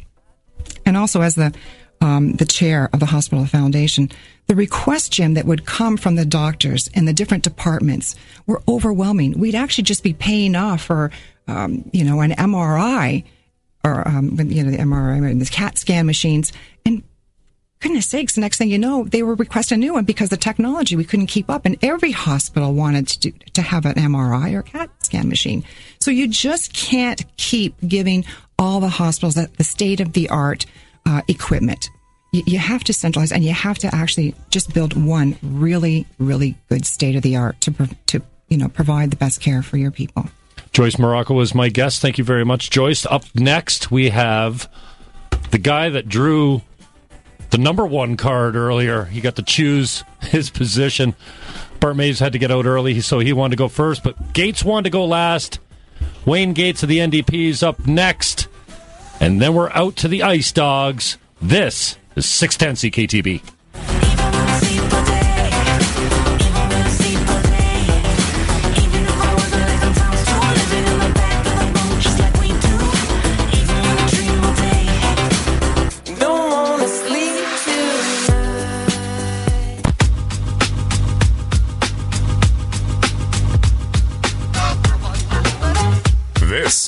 And also, as the um, the chair of the hospital foundation, the request, Jim, that would come from the doctors and the different departments were overwhelming. We'd actually just be paying off for, um, you know, an MRI or um, you know the MRI and the CAT scan machines, and goodness sakes, the next thing you know, they were requesting a new one because the technology we couldn't keep up, and every hospital wanted to do, to have an MRI or CAT scan machine. So you just can't keep giving all the hospitals that the state of the art uh, equipment. You, you have to centralize, and you have to actually just build one really, really good state of the art to to you know provide the best care for your people.
Joyce Morocco was my guest. Thank you very much, Joyce. Up next, we have the guy that drew the number one card earlier. He got to choose *laughs* his position. Bart Maves had to get out early, so he wanted to go first, but Gates wanted to go last. Wayne Gates of the NDP is up next. And then we're out to the Ice Dogs. This is 610 CKTB.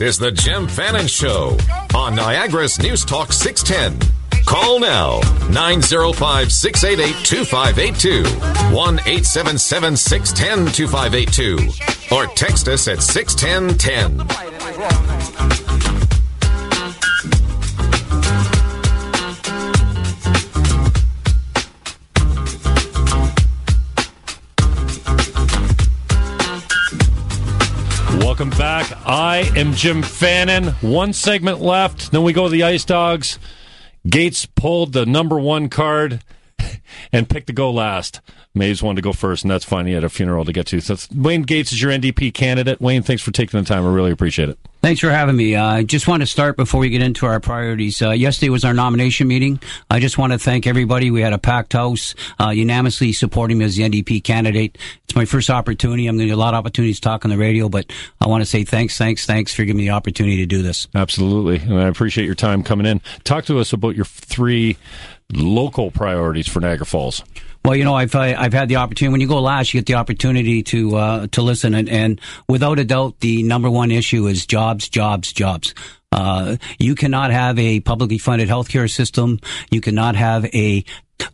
This is the Jim Fannon Show on Niagara's News Talk 610. Call now 905 688 2582 1 877 610 2582 or text us at 61010.
Welcome back. I am Jim Fannon. One segment left. Then we go to the Ice Dogs. Gates pulled the number one card and picked to go last. Maves wanted to go first, and that's fine. He had a funeral to get to. So Wayne Gates is your NDP candidate. Wayne, thanks for taking the time. I really appreciate it.
Thanks for having me. Uh, I just want to start before we get into our priorities. Uh, yesterday was our nomination meeting. I just want to thank everybody. We had a packed house, uh, unanimously supporting me as the NDP candidate. It's my first opportunity. I'm going to get a lot of opportunities to talk on the radio, but I want to say thanks, thanks, thanks for giving me the opportunity to do this.
Absolutely. And I appreciate your time coming in. Talk to us about your three local priorities for Niagara Falls.
Well, you know, I've uh, I've had the opportunity. When you go last, you get the opportunity to uh, to listen, and, and without a doubt, the number one issue is jobs, jobs, jobs. Uh, you cannot have a publicly funded healthcare system. You cannot have a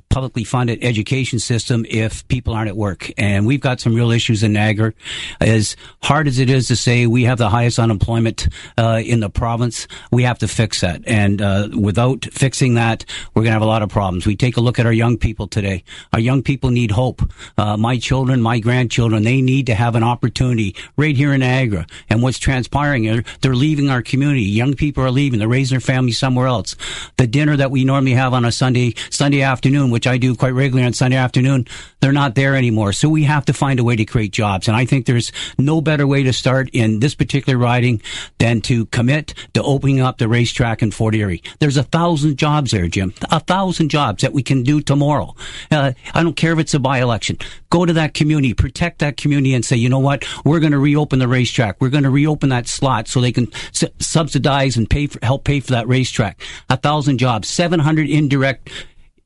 publicly funded education system if people aren't at work. And we've got some real issues in Niagara. As hard as it is to say we have the highest unemployment uh, in the province, we have to fix that. And uh, without fixing that, we're going to have a lot of problems. We take a look at our young people today. Our young people need hope. Uh, my children, my grandchildren, they need to have an opportunity right here in Niagara. And what's transpiring, they're, they're leaving our community. Young people are leaving. They're raising their families somewhere else. The dinner that we normally have on a Sunday Sunday afternoon, which I do quite regularly on Sunday afternoon, they're not there anymore. So we have to find a way to create jobs. And I think there's no better way to start in this particular riding than to commit to opening up the racetrack in Fort Erie. There's a thousand jobs there, Jim. A thousand jobs that we can do tomorrow. Uh, I don't care if it's a by-election. Go to that community, protect that community and say, you know what? We're going to reopen the racetrack. We're going to reopen that slot so they can su- subsidize and pay for, help pay for that racetrack. A thousand jobs, 700 indirect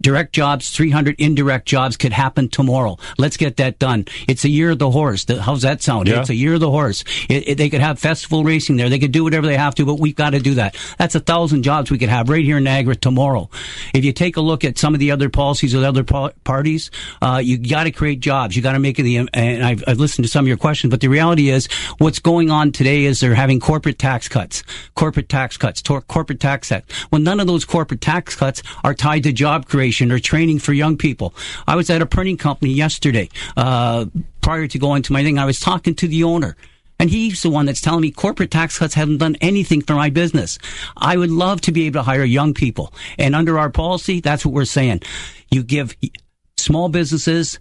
direct jobs, 300 indirect jobs could happen tomorrow. Let's get that done. It's a year of the horse. How's that sound?
Yeah.
It's a year of the horse. It, it- they could have festival racing there. They could do whatever they have to, but we've got to do that. That's a thousand jobs we could have right here in Niagara tomorrow. If you take a look at some of the other policies of the other pa- parties, uh, you got to create jobs. You got to make it the, and I've, I've listened to some of your questions, but the reality is what's going on today is they're having corporate tax cuts, corporate tax cuts, tor- corporate tax cuts. Well, none of those corporate tax cuts are tied to job creation or training for young people. I was at a printing company yesterday, uh, prior to going to my thing. I was talking to the owner. And he's the one that's telling me corporate tax cuts haven't done anything for my business. I would love to be able to hire young people. And under our policy, that's what we're saying. You give small businesses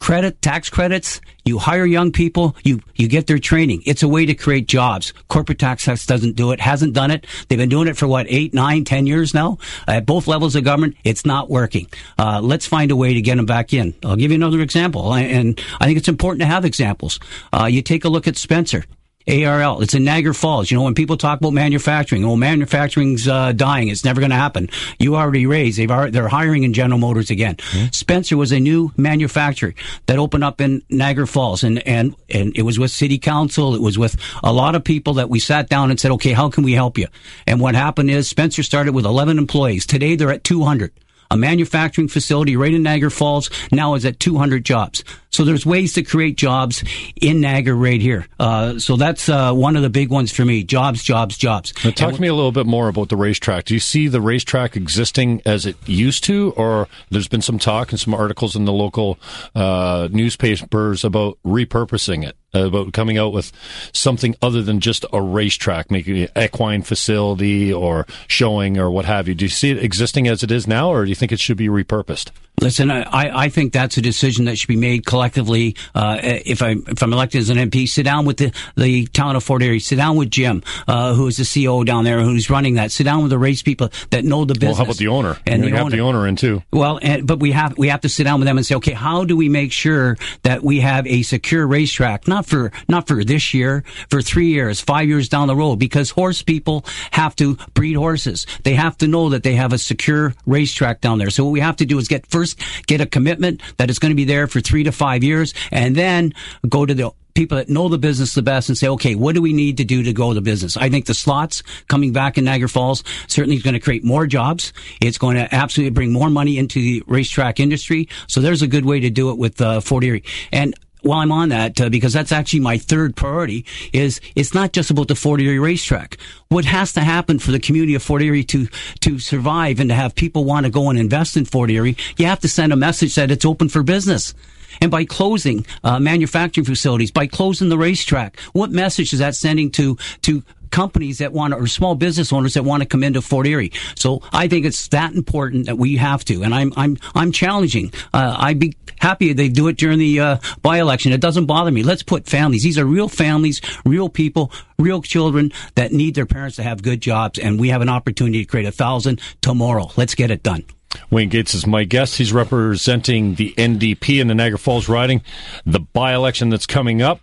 credit, tax credits. You hire young people. You, you get their training. It's a way to create jobs. Corporate tax cuts doesn't do it, hasn't done it. They've been doing it for what, eight, nine, ten years now? At both levels of government, it's not working. Uh, let's find a way to get them back in. I'll give you another example. And I think it's important to have examples. Uh, you take a look at Spencer. ARL. It's in Niagara Falls. You know, when people talk about manufacturing, oh, manufacturing's uh, dying. It's never going to happen. You already raised. They've already, they're hiring in General Motors again. Spencer was a new manufacturer that opened up in Niagara Falls, and and and it was with City Council. It was with a lot of people that we sat down and said, okay, how can we help you? And what happened is Spencer started with 11 employees. Today they're at 200 a manufacturing facility right in Niagara Falls now is at 200 jobs. So there's ways to create jobs in Niagara right here. Uh, so that's uh, one of the big ones for me: jobs, jobs, jobs.
Now, talk to me a little bit more about the racetrack. Do you see the racetrack existing as it used to, or there's been some talk and some articles in the local uh, newspapers about repurposing it? Uh, about coming out with something other than just a racetrack, making an equine facility or showing or what have you. Do you see it existing as it is now, or do you think it should be repurposed?
Listen, I, I think that's a decision that should be made collectively. Uh, if I if I'm elected as an MP, sit down with the, the town of Fort Erie, sit down with Jim, uh, who is the CEO down there, who's running that. Sit down with the race people that know the business.
Well, how about the owner?
And
you
the
have
owner.
the owner in too.
Well, and, but we have we have to sit down with them and say, okay, how do we make sure that we have a secure racetrack? Not for not for this year, for three years, five years down the road, because horse people have to breed horses. They have to know that they have a secure racetrack down there. So what we have to do is get first get a commitment that it's going to be there for three to five years, and then go to the people that know the business the best and say, okay, what do we need to do to grow the business? I think the slots coming back in Niagara Falls certainly is going to create more jobs. It's going to absolutely bring more money into the racetrack industry. So there's a good way to do it with uh, Fort Erie. And while I'm on that, uh, because that's actually my third priority, is it's not just about the Fort Erie racetrack. What has to happen for the community of Fort Erie to to survive and to have people want to go and invest in Fort Erie, you have to send a message that it's open for business. And by closing uh, manufacturing facilities, by closing the racetrack, what message is that sending to to companies that want or small business owners that want to come into Fort Erie. So I think it's that important that we have to. And I'm I'm I'm challenging. Uh, I'd be happy if they do it during the uh, by-election. It doesn't bother me. Let's put families. These are real families, real people, real children that need their parents to have good jobs, and we have an opportunity to create a thousand tomorrow. Let's get it done.
Wayne Gates is my guest. He's representing the NDP in the Niagara Falls riding, the by election that's coming up.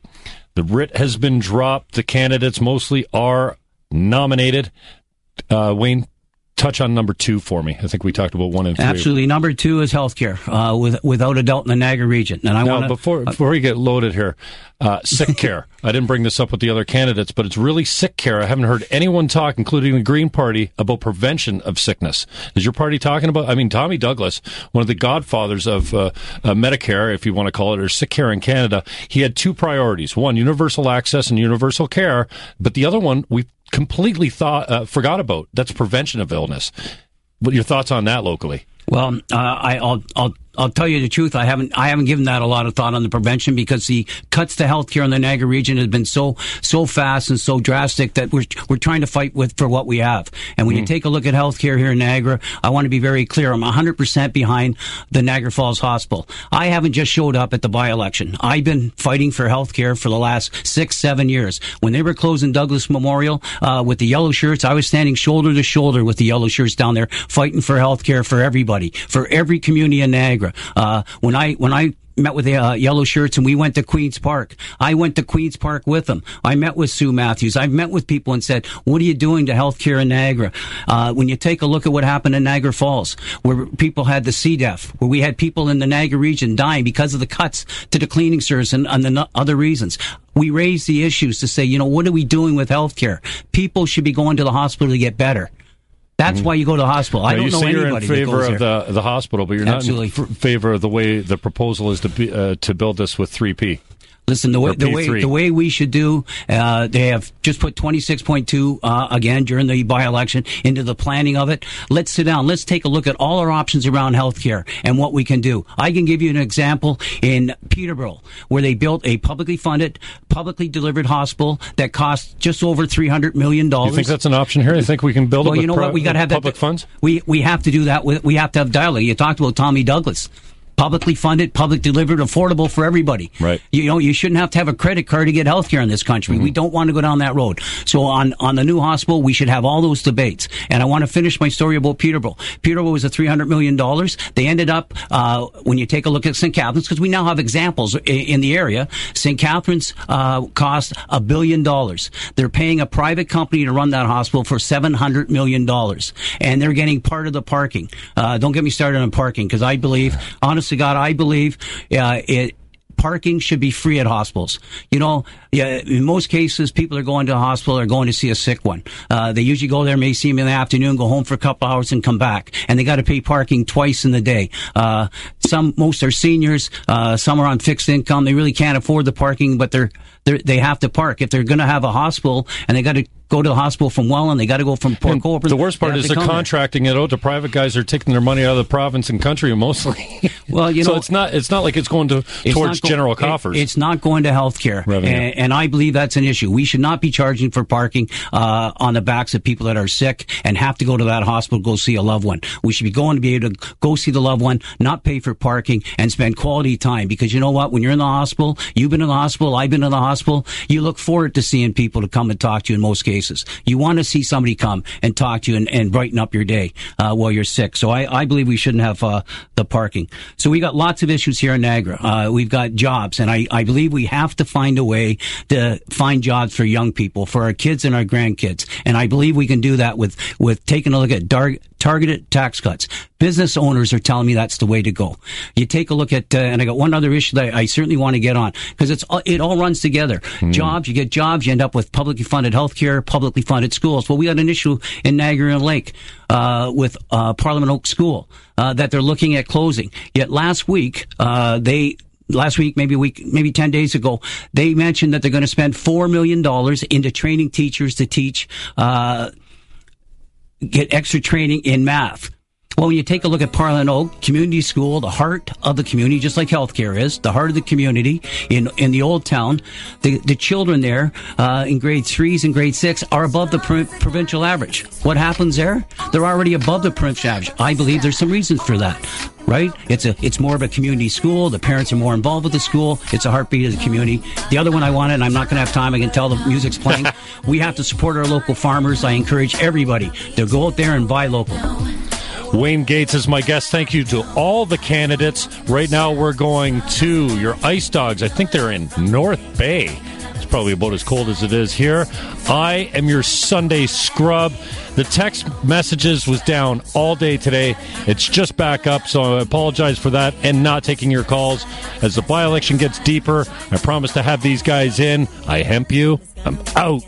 The writ has been dropped. The candidates mostly are nominated. Uh, Wayne, touch on number two for me. I think we talked about one and three.
Absolutely. Number two is healthcare, uh, with, without a doubt in the Niagara region. And I want
before before we get loaded here, uh, sick *laughs* care. I didn't bring this up with the other candidates, but it's really sick care. I haven't heard anyone talk, including the Green Party, about prevention of sickness. Is your party talking about? I mean, Tommy Douglas, one of the godfathers of uh, uh, Medicare, if you want to call it, or sick care in Canada, he had two priorities: one, universal access and universal care, but the other one we completely thought uh, forgot about. That's prevention of illness. What your thoughts on that locally?
Well, uh, I, I'll, I'll, I'll tell you the truth. I haven't, I haven't given that a lot of thought on the prevention because the cuts to healthcare in the Niagara region has been so, so fast and so drastic that we're, we're trying to fight with for what we have. And when you take a look at healthcare here in Niagara, I want to be very clear. I'm 100% behind the Niagara Falls Hospital. I haven't just showed up at the by-election. I've been fighting for healthcare for the last six, seven years. When they were closing Douglas Memorial, uh, with the yellow shirts, I was standing shoulder to shoulder with the yellow shirts down there fighting for healthcare for everybody, for every community in Niagara. Uh, when I, when I met with the uh, yellow shirts and we went to Queens Park. I went to Queens Park with them. I met with Sue Matthews. I've met with people and said, what are you doing to healthcare in Niagara? Uh, when you take a look at what happened in Niagara Falls, where people had the C. diff, where we had people in the Niagara region dying because of the cuts to the cleaning service and, and the other reasons. We raised the issues to say, you know, what are we doing with healthcare? People should be going to the hospital to get better. That's why you go to the hospital. I
Now,
don't
you
know
say you're in favor of
there.
the the hospital, but you're
Absolutely.
not in favor of the way the proposal is to be, uh, to build this with three P.
Listen, the way the way the way we should do, uh, they have just put twenty six point two uh, again during the by election into the planning of it. Let's sit down. Let's take a look at all our options around healthcare and what we can do. I can give you an example in Peterborough where they built a publicly funded, publicly delivered hospital that cost just over three hundred million dollars.
You think that's an option here? You think we can build
well,
it with
you know what? We got to have
public
that,
funds?
We we have to do that. With, we have to have dialogue. You talked about Tommy Douglas. Publicly funded, public delivered, affordable for everybody.
Right.
You know, you shouldn't have to have a credit card to get health care in this country.
Mm-hmm.
We don't want to go down that road. So on, on the new hospital, we should have all those debates. And I want to finish my story about Peterborough. Peterborough was a $300 million. They ended up, uh, when you take a look at St. Catharines, because we now have examples in, in the area, St. Catharines, uh, cost a billion dollars. They're paying a private company to run that hospital for $700 million. And they're getting part of the parking. Uh, don't get me started on parking, because I believe, honest to God, I believe, uh, it, parking should be free at hospitals. You know, yeah, in most cases, people are going to a hospital or going to see a sick one. Uh, they usually go there, may see them in the afternoon, go home for a couple hours and come back. And they got to pay parking twice in the day. Uh, some, most are seniors, uh, some are on fixed income. They really can't afford the parking, but they're, they're they have to park. If they're going to have a hospital and they got to go to the hospital from Welland, they got to go from Port Colborne.
the worst part is they're
come there.
contracting it out to private guys. They're taking their money out of the province and country mostly. *laughs*
Well, you know, so
it's not it's not like it's going to
It's
towards
go-
general
it-
coffers.
it's not going to health
care,
and, and I believe that's an issue. We should not be charging for parking uh, on the backs of people that are sick and have to go to that hospital to go see a loved one. We should be going to be able to go see the loved one, not pay for parking, and spend quality time. Because you know what? When you're in the hospital, you've been in the hospital, I've been in the hospital. You look forward to seeing people to come and talk to you. In most cases, you want to see somebody come and talk to you and, and brighten up your day uh, while you're sick. So I, I believe we shouldn't have uh, the parking. So we got lots of issues here in Niagara. Uh, we've got jobs, and I, I believe we have to find a way to find jobs for young people, for our kids and our grandkids. And I believe we can do that with with taking a look at dar- targeted tax cuts. Business owners are telling me that's the way to go. You take a look at, uh, and I got one other issue that I certainly want to get on because it's all- it all runs together. Jobs, you get jobs, you end up with publicly funded healthcare, publicly funded schools. Well, we got an issue in Niagara Lake uh, with uh, Parliament Oak School uh, that they're looking at closing. Yet last week uh, they last week, maybe a week, maybe 10 days ago, they mentioned that they're going to spend $4 million into training teachers to teach, uh, get extra training in math. Well, when you take a look at Parliament Oak Community School, the heart of the community, just like healthcare is, the heart of the community in in the old town, the the children there uh, in grade threes and grade six are above the pro- provincial average. What happens there? They're already above the provincial average. I believe there's some reasons for that. Right? It's a it's more of a community school. The parents are more involved with the school. It's a heartbeat of the community. The other one I wanted, and I'm not going to have time. I can tell the music's playing. *laughs* we have to support our local farmers. I encourage everybody to go out there and buy local.
Wayne Gates is my guest. Thank you to all the candidates. Right now, we're going to your Ice Dogs. I think they're in North Bay. It's probably about as cold as it is here. I am your Sunday scrub. The text messages was down all day today. It's just back up, so I apologize for that and not taking your calls. As the by election gets deeper, I promise to have these guys in. I hemp you. I'm out.